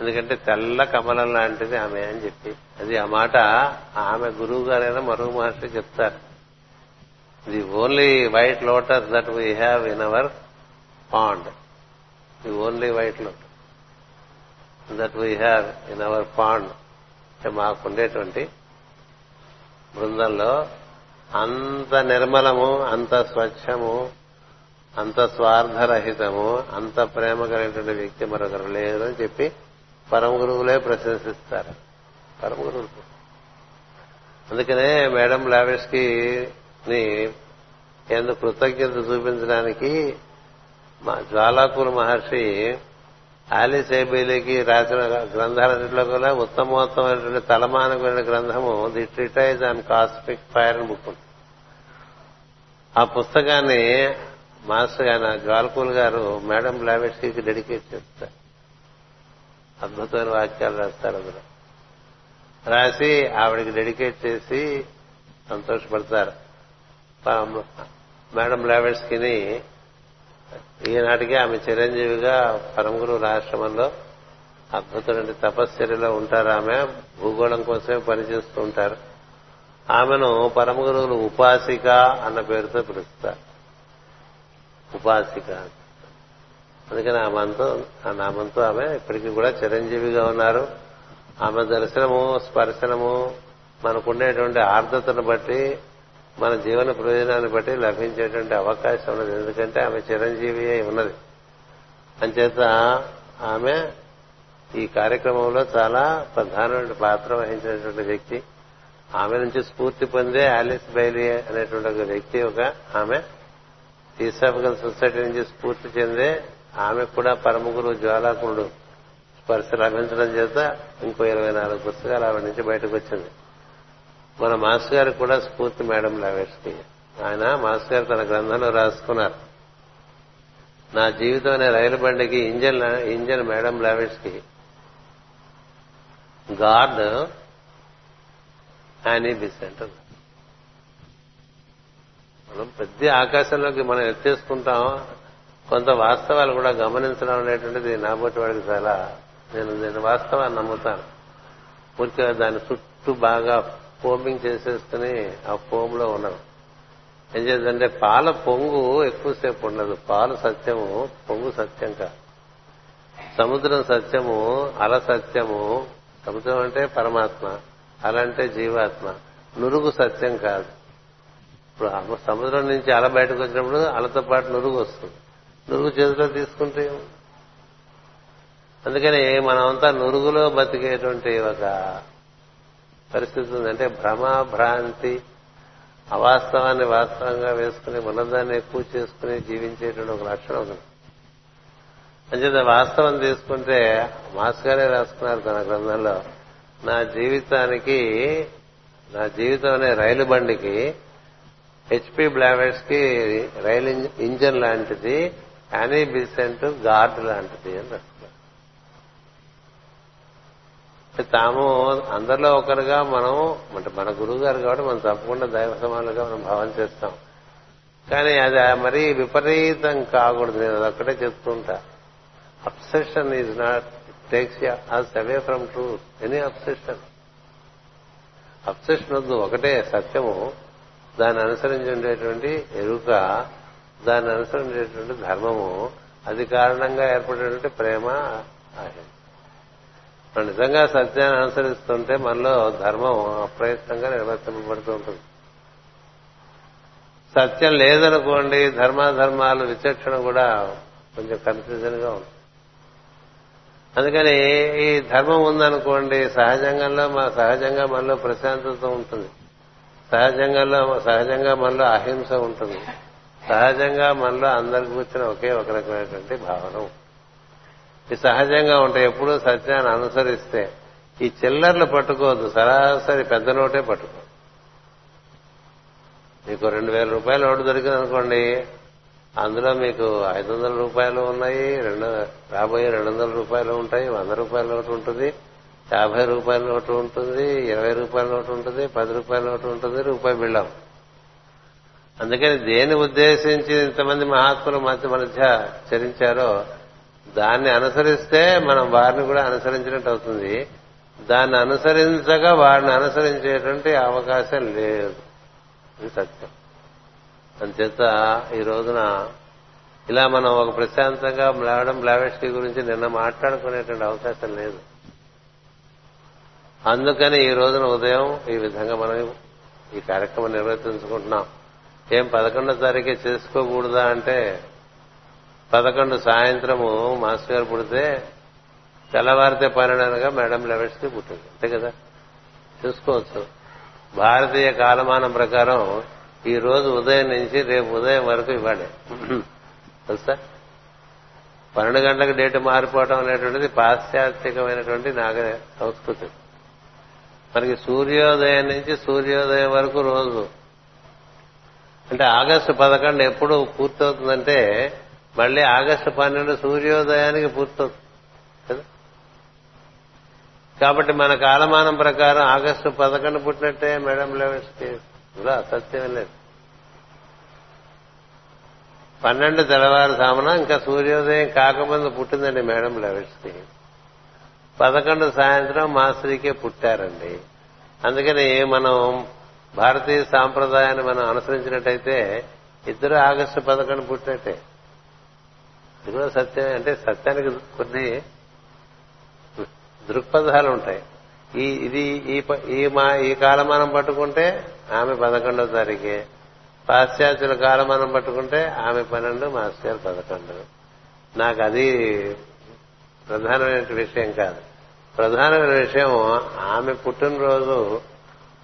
ఎందుకంటే తెల్ల కమలం లాంటిది ఆమె అని చెప్పి. అది ఆ మాట ఆమె గురువు గారైనా మరో మహర్షి చెప్తారు. The only white lotus that we have in our pond the only white lotus that we have in our pond అంటే మాకుండేటువంటి బృందంలో అంత నిర్మలము అంత స్వచ్ఛము అంత స్వార్థరహితము అంత ప్రేమ కలిగినటువంటి వ్యక్తి మరొకరు లేరు అని చెప్పి పరమ గురువులే ప్రశంసిస్తారు. పరమ గురువులు అందుకనే మేడం లావెస్కి ని ఎందు కృతజ్ఞత చూపించడానికి మా జ్వాలాకుల మహర్షి ఆలిస్ ఏబీలికి రాసిన గ్రంథాలన్నింటిలో కూడా ఉత్తమోత్తమైనటువంటి తలమానకమైన గ్రంథము the treatise and cosmic fire అని బుక్ ఆ పుస్తకాన్ని మాస్టర్ ఆయన జ్వాలకూల్ గారు మేడం బ్లావెట్స్కి డెడికేట్ చేస్తారు. అద్భుతమైన వాక్యాలు రాస్తారు అందులో. రాసి ఆవిడకి డెడికేట్ చేసి సంతోషపడతారు. మేడం బ్లావెట్స్కిని ఈనాటికి ఆమె చిరంజీవిగా పరమగురు రాష్ట్రంలో అద్భుతమైన తపశ్చర్యలో ఉంటారు ఆమె. భూగోళం కోసమే పనిచేస్తూ ఉంటారు. ఆమెను పరమగురువులు ఉపాసిక అన్న పేరుతో పిలుస్తారు. ఉపాసిక. అందుకని ఆ ఆ నామంతో ఆమె ఇప్పటికీ కూడా చిరంజీవిగా ఉన్నారు. ఆమె దర్శనము స్పర్శనము మనకుండేటువంటి ఆర్ద్రతను బట్టి మన జీవన ప్రయోజనాన్ని బట్టి లభించేటువంటి అవకాశం ఉన్నది. ఎందుకంటే ఆమె చిరంజీవి అయి ఉన్నది. అంచేత ఆమె ఈ కార్యక్రమంలో చాలా ప్రధానమైన పాత్ర వహించినటువంటి వ్యక్తి. ఆమె నుంచి స్ఫూర్తి పొందే ఆలిస్ బైలీ అనేటువంటి ఒక వ్యక్తి ఒక ఆమె. థియోసాఫికల్ సొసైటీ నుంచి స్ఫూర్తి చెందే ఆమె కూడా పరమ గురు జ్వాలాకుడు స్పర్శ లభించడం చేత ఇంకో ఇరవై నాలుగు పుస్తకాలు ఆవిడ నుంచి బయటకు వచ్చింది. మన మాస్ గారు కూడా స్ఫూర్తి మేడం లావేష్కి ఆయన మాస్ గారు తన గ్రంథంలో రాసుకున్నారు. నా జీవితం అనే రైలు బండికి engine engine madam Blavatsky guard god Annie Besant మనం పెద్ద ఆకాశంలోకి మనం ఎత్తేసుకుంటాం. కొంత వాస్తవాలు కూడా గమనించడం అనేటువంటిది నాబోటి వాడికి చాలా నేను నేను వాస్తవాన్ని నమ్ముతాను. పూర్తిగా దాని చుట్టూ బాగా ఫోమింగ్ చేసేసుకుని ఆ ఫోమ్లో ఉన్నాం. ఏం చేద్దంటే పాల పొంగు ఎక్కువసేపు ఉండదు. పాలు సత్యము పొంగు సత్యం కాదు సముద్రం సత్యము అల సత్యము. సముద్రం అంటే పరమాత్మ అల అంటే జీవాత్మ. నురుగు సత్యం కాదు. ఇప్పుడు సముద్రం నుంచి అల బయటకు వచ్చినప్పుడు అలతో పాటు నురుగు వస్తుంది. నురుగు చేతిలో తీసుకుంటే అందుకని మనమంతా నురుగులో బతికేటువంటి ఒక పరిస్థితి ఉంది అంటే భ్రమ భ్రాంతి అవాస్తవాన్ని వాస్తవంగా వేసుకుని ఉన్నదాన్ని ఎక్కువ చేసుకుని జీవించేటువంటి ఒక లక్షణం ఉంది అంచేత వాస్తవం తీసుకుంటే మాస్ గారే రాసుకున్నారు తన గ్రంథంలో నా జీవితానికి నా జీవితం అనే రైలు బండికి హెచ్పి బ్లావెట్స్కి రైలు ఇంజన్ లాంటిది యానీ బిసెంట్ గార్డ్ లాంటిది అని తాము అందరిలో ఒకరుగా మనం అంటే మన గురువు గారు కాబట్టి మనం తప్పకుండా దైవ సమానులుగా మనం భావం చేస్తాం. కానీ అది మరీ విపరీతం కాకూడదు నేను అదొక్కటే చెప్తుంటా. Obsession is not takes us away from truth any obsession obsession వద్దు ఒకటే సత్యము. దాన్ని అనుసరించి ఉండేటువంటి ఎరుక దాన్ని అనుసరించేటువంటి ధర్మము. అది కారణంగా ఏర్పడేటువంటి ప్రేమ అహింస మనం నిజంగా సత్యాన్ని అనుసరిస్తుంటే మనలో ధర్మం అప్రయత్నంగా నిర్వర్తింపబడుతూ ఉంటుంది. సత్యం లేదనుకోండి ధర్మాధర్మాలు విచక్షణ కూడా కొంచెం కన్ఫ్యూజన్గా ఉంది అందుకని ఈ ధర్మం ఉందనుకోండి సహజంగంలో మా సహజంగా మనలో ప్రశాంతత ఉంటుంది. సహజంగంలో సహజంగా మనలో అహింస ఉంటుంది. సహజంగా మనలో అందరి కూర్చుని ఒకే ఒక రకమైనటువంటి భావన ఉంటుంది. ఈ సహజంగా ఉంటాయి. ఎప్పుడూ సత్యాన్ని అనుసరిస్తే ఈ చిల్లర్లు పట్టుకోవద్దు. సరాసరి పెద్ద నోటే పట్టుకో. మీకు రెండు వేల రూపాయల నోటు దొరికింది అనుకోండి అందులో మీకు ఐదు వందల రూపాయలు ఉన్నాయి రెండు రాబోయే రెండు వందల రూపాయలు ఉంటాయి వంద రూపాయల నోటు ఉంటుంది యాభై రూపాయల నోటు ఉంటుంది ఇరవై రూపాయల నోటు ఉంటుంది పది రూపాయల నోటు ఉంటుంది రూపాయి బిళ్ళం. అందుకని దేని ఉద్దేశించి ఇంతమంది మహాత్ములు మధ్య మధ్య చరించారో దాన్ని అనుసరిస్తే మనం వారిని కూడా అనుసరించినట్టు అవుతుంది. దాన్ని అనుసరించగా వారిని అనుసరించేటువంటి అవకాశం లేదు. ఇది సత్యం. అంచేత ఈ రోజున ఇలా మనం ఒక ప్రశాంతంగా మేడం బ్లావెస్టీ గురించి నిన్న మాట్లాడుకునేటువంటి అవకాశం లేదు. అందుకని ఈ రోజున ఉదయం ఈ విధంగా మనం ఈ కార్యక్రమం నిర్వర్తించుకుంటున్నాం. ఏం పదకొండో తారీఖే చేసుకోకూడదా అంటే పదకొండు సాయంత్రము మాస్టర్ గారు పుడితే తెల్లవారితే పన్నెండుగా మేడం లెవెల్స్కి పుట్టింది. అంతే కదా? చూసుకోవచ్చు. భారతీయ కాలమానం ప్రకారం ఈ రోజు ఉదయం నుంచి రేపు ఉదయం వరకు ఇవ్వాలి. తెలుసా? పన్నెండు గంటలకు డేట్ మారిపోవడం అనేటువంటిది పాశ్చాత్యకమైనటువంటి నాగ సంస్కృతి. మనకి సూర్యోదయం నుంచి సూర్యోదయం వరకు రోజు. అంటే ఆగస్టు పదకొండు ఎప్పుడు పూర్తవుతుందంటే మళ్ళీ ఆగస్టు పన్నెండు సూర్యోదయానికి పూర్తవుతుంది. కదా? కాబట్టి మన కాలమానం ప్రకారం ఆగస్టు పదకొండు పుట్టినట్టే మేడం లెవెన్స్కి ఇలా అసత్యం లేదు. పన్నెండు తెల్లవారుజామున ఇంకా సూర్యోదయం కాకముందు పుట్టిందండి మేడం లెవెన్స్కి. పదకొండు సాయంత్రం మాస్త్రీకే పుట్టారండి. అందుకని మనం భారతీయ సాంప్రదాయాన్ని మనం అనుసరించినట్టయితే ఇద్దరు ఆగస్టు పదకొండు పుట్టినట్టే. ఇది కూడా అంటే సత్యానికి కొన్ని దృక్పథాలు ఉంటాయి. ఈ ఇది ఈ ప- ఈ మా ఈ కాలమానం పట్టుకుంటే ఆమె పదకొండో తారీఖే. పాశ్చాత్యుల కాలమానం పట్టుకుంటే ఆమె పన్నెండు మాస్టర్ పదకొండు. నాకు అది ప్రధానమైన విషయం కాదు. ప్రధానమైన విషయం ఆమె పుట్టినరోజు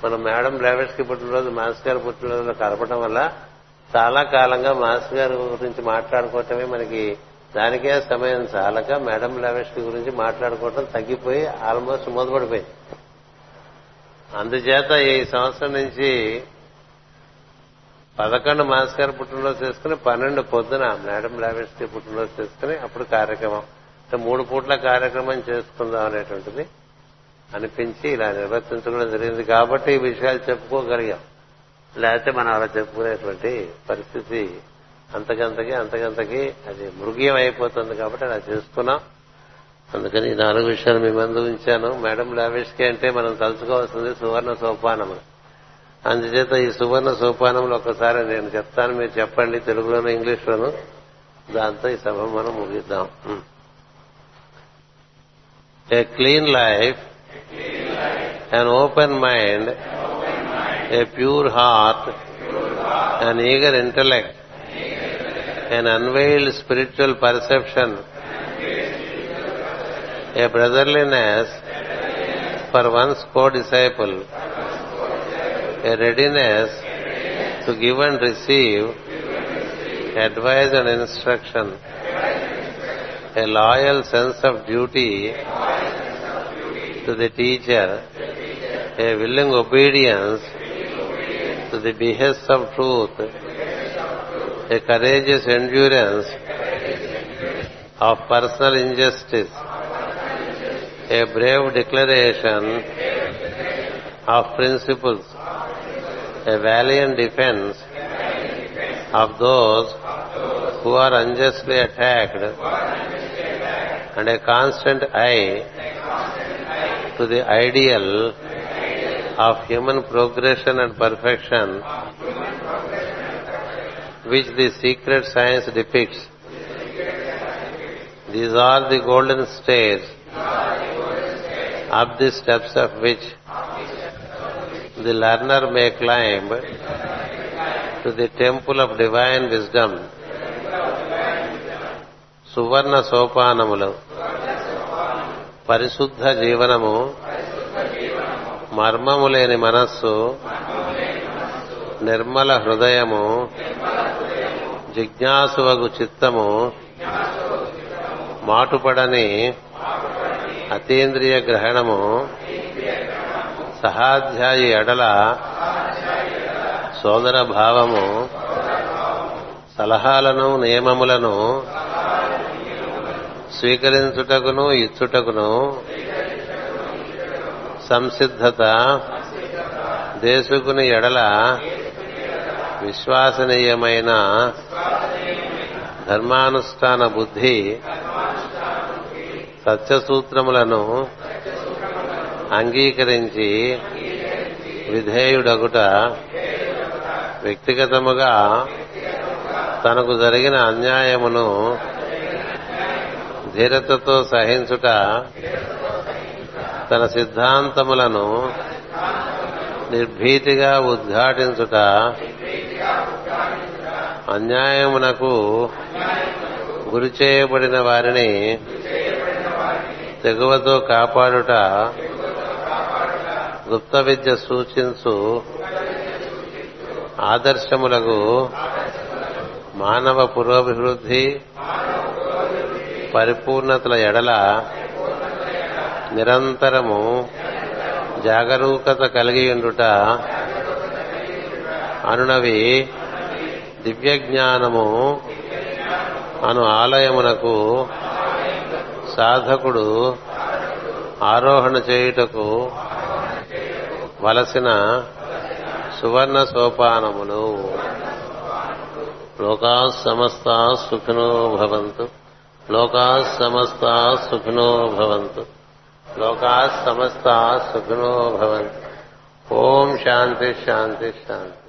మన మేడం డ్రైవర్స్కి పుట్టినరోజు మాస్టర్ గారు పుట్టినరోజు కలపడం వల్ల చాలా కాలంగా మాస్ గారి గురించి మాట్లాడుకోవటమే మనకి దానికే సమయం. చాలక మేడం లావెస్కి గురించి మాట్లాడుకోవటం తగ్గిపోయి ఆల్మోస్ట్ మూతపడిపోయింది. అందుచేత ఈ సంవత్సరం నుంచి పదకొండు మాస్ గారు పుట్టినరోజు చేసుకుని పన్నెండు పొద్దున మేడం లావెస్కి పుట్టినరోజు చేసుకుని అప్పుడు కార్యక్రమం. అంటే మూడు పూట్ల కార్యక్రమం చేసుకుందాం అనేటువంటిది అనిపించి ఇలా నిర్వర్తించడం జరిగింది. కాబట్టి ఈ విషయాలు చెప్పుకోగలిగాం. లేకపోతే మనం అలా చెప్పుకునేటువంటి పరిస్థితి అంతకంతకి అంతకంతకి అది మృగీయం అయిపోతుంది కాబట్టి అలా చేసుకున్నాం. అందుకని ఈ నాలుగు విషయాలు మీ ముందు ఉంచాను. మేడం లావేష్కి అంటే మనం తలుచుకోవాల్సింది సువర్ణ సోపానము. అందుచేత ఈ సువర్ణ సోపానంలో ఒకసారి నేను చెప్తాను మీరు చెప్పండి తెలుగులోను ఇంగ్లీష్లోను. దాంతో ఈ సభ మనం ముగిద్దాం. A clean life an open mind, a pure heart, an eager intellect, an unveiled spiritual perception, a brotherliness for one's co-disciple, a readiness to give and receive advice and instruction, a loyal sense of duty to the teacher, a willing obedience the behests of truth, a courageous endurance of personal injustice, a brave declaration of principles, a valiant defense of those who are unjustly attacked, and a constant eye to the ideal of human progression and perfection which the secret science depicts. These are the golden stairs up the steps of which the learner may climb to the temple of divine wisdom. సువర్ణ సోపానములు పరిశుద్ధ జీవనము మర్మము లేని మనస్సు నిర్మల హృదయము జిజ్ఞాసువగు చిత్తము మాటుపడని అతీంద్రియ గ్రహణము సహాధ్యాయి ఎడల సోదర భావము సలహాలను నియమములను స్వీకరించుటకును ఇచ్చుటకును సంసిద్ధత దేశకుని ఎడల విశ్వాసనీయమైన ధర్మానుష్ఠాన బుద్ధి సత్యసూత్రములను అంగీకరించి విధేయుడగుట వ్యక్తిగతముగా తనకు జరిగిన అన్యాయమును ధీరతతో సహించుట తన సిద్ధాంతములను నిర్భీతిగా ఉద్ఘాటించుట అన్యాయమునకు గురి చేయబడిన వారిని తెగువతో కాపాడుట గుప్త విద్య సూచించు ఆదర్శములకు మానవ పురోభివృద్ధి పరిపూర్ణతల ఎడల నిరంతరము జాగరూకత కలిగి ఉండుట అనునవి దివ్య జ్ఞానము అను ఆలయమునకు సాధకుడు ఆరోహణ చేయుటకు వలసిన సువర్ణ సోపానములు. లోకా సమస్త సుఖినో భవంతు. లోకా సమస్త సుఖినో భవంతు. లోకా సమస్త సుఖినో భవంతు ఓం శాంతి శాంతి శాంతి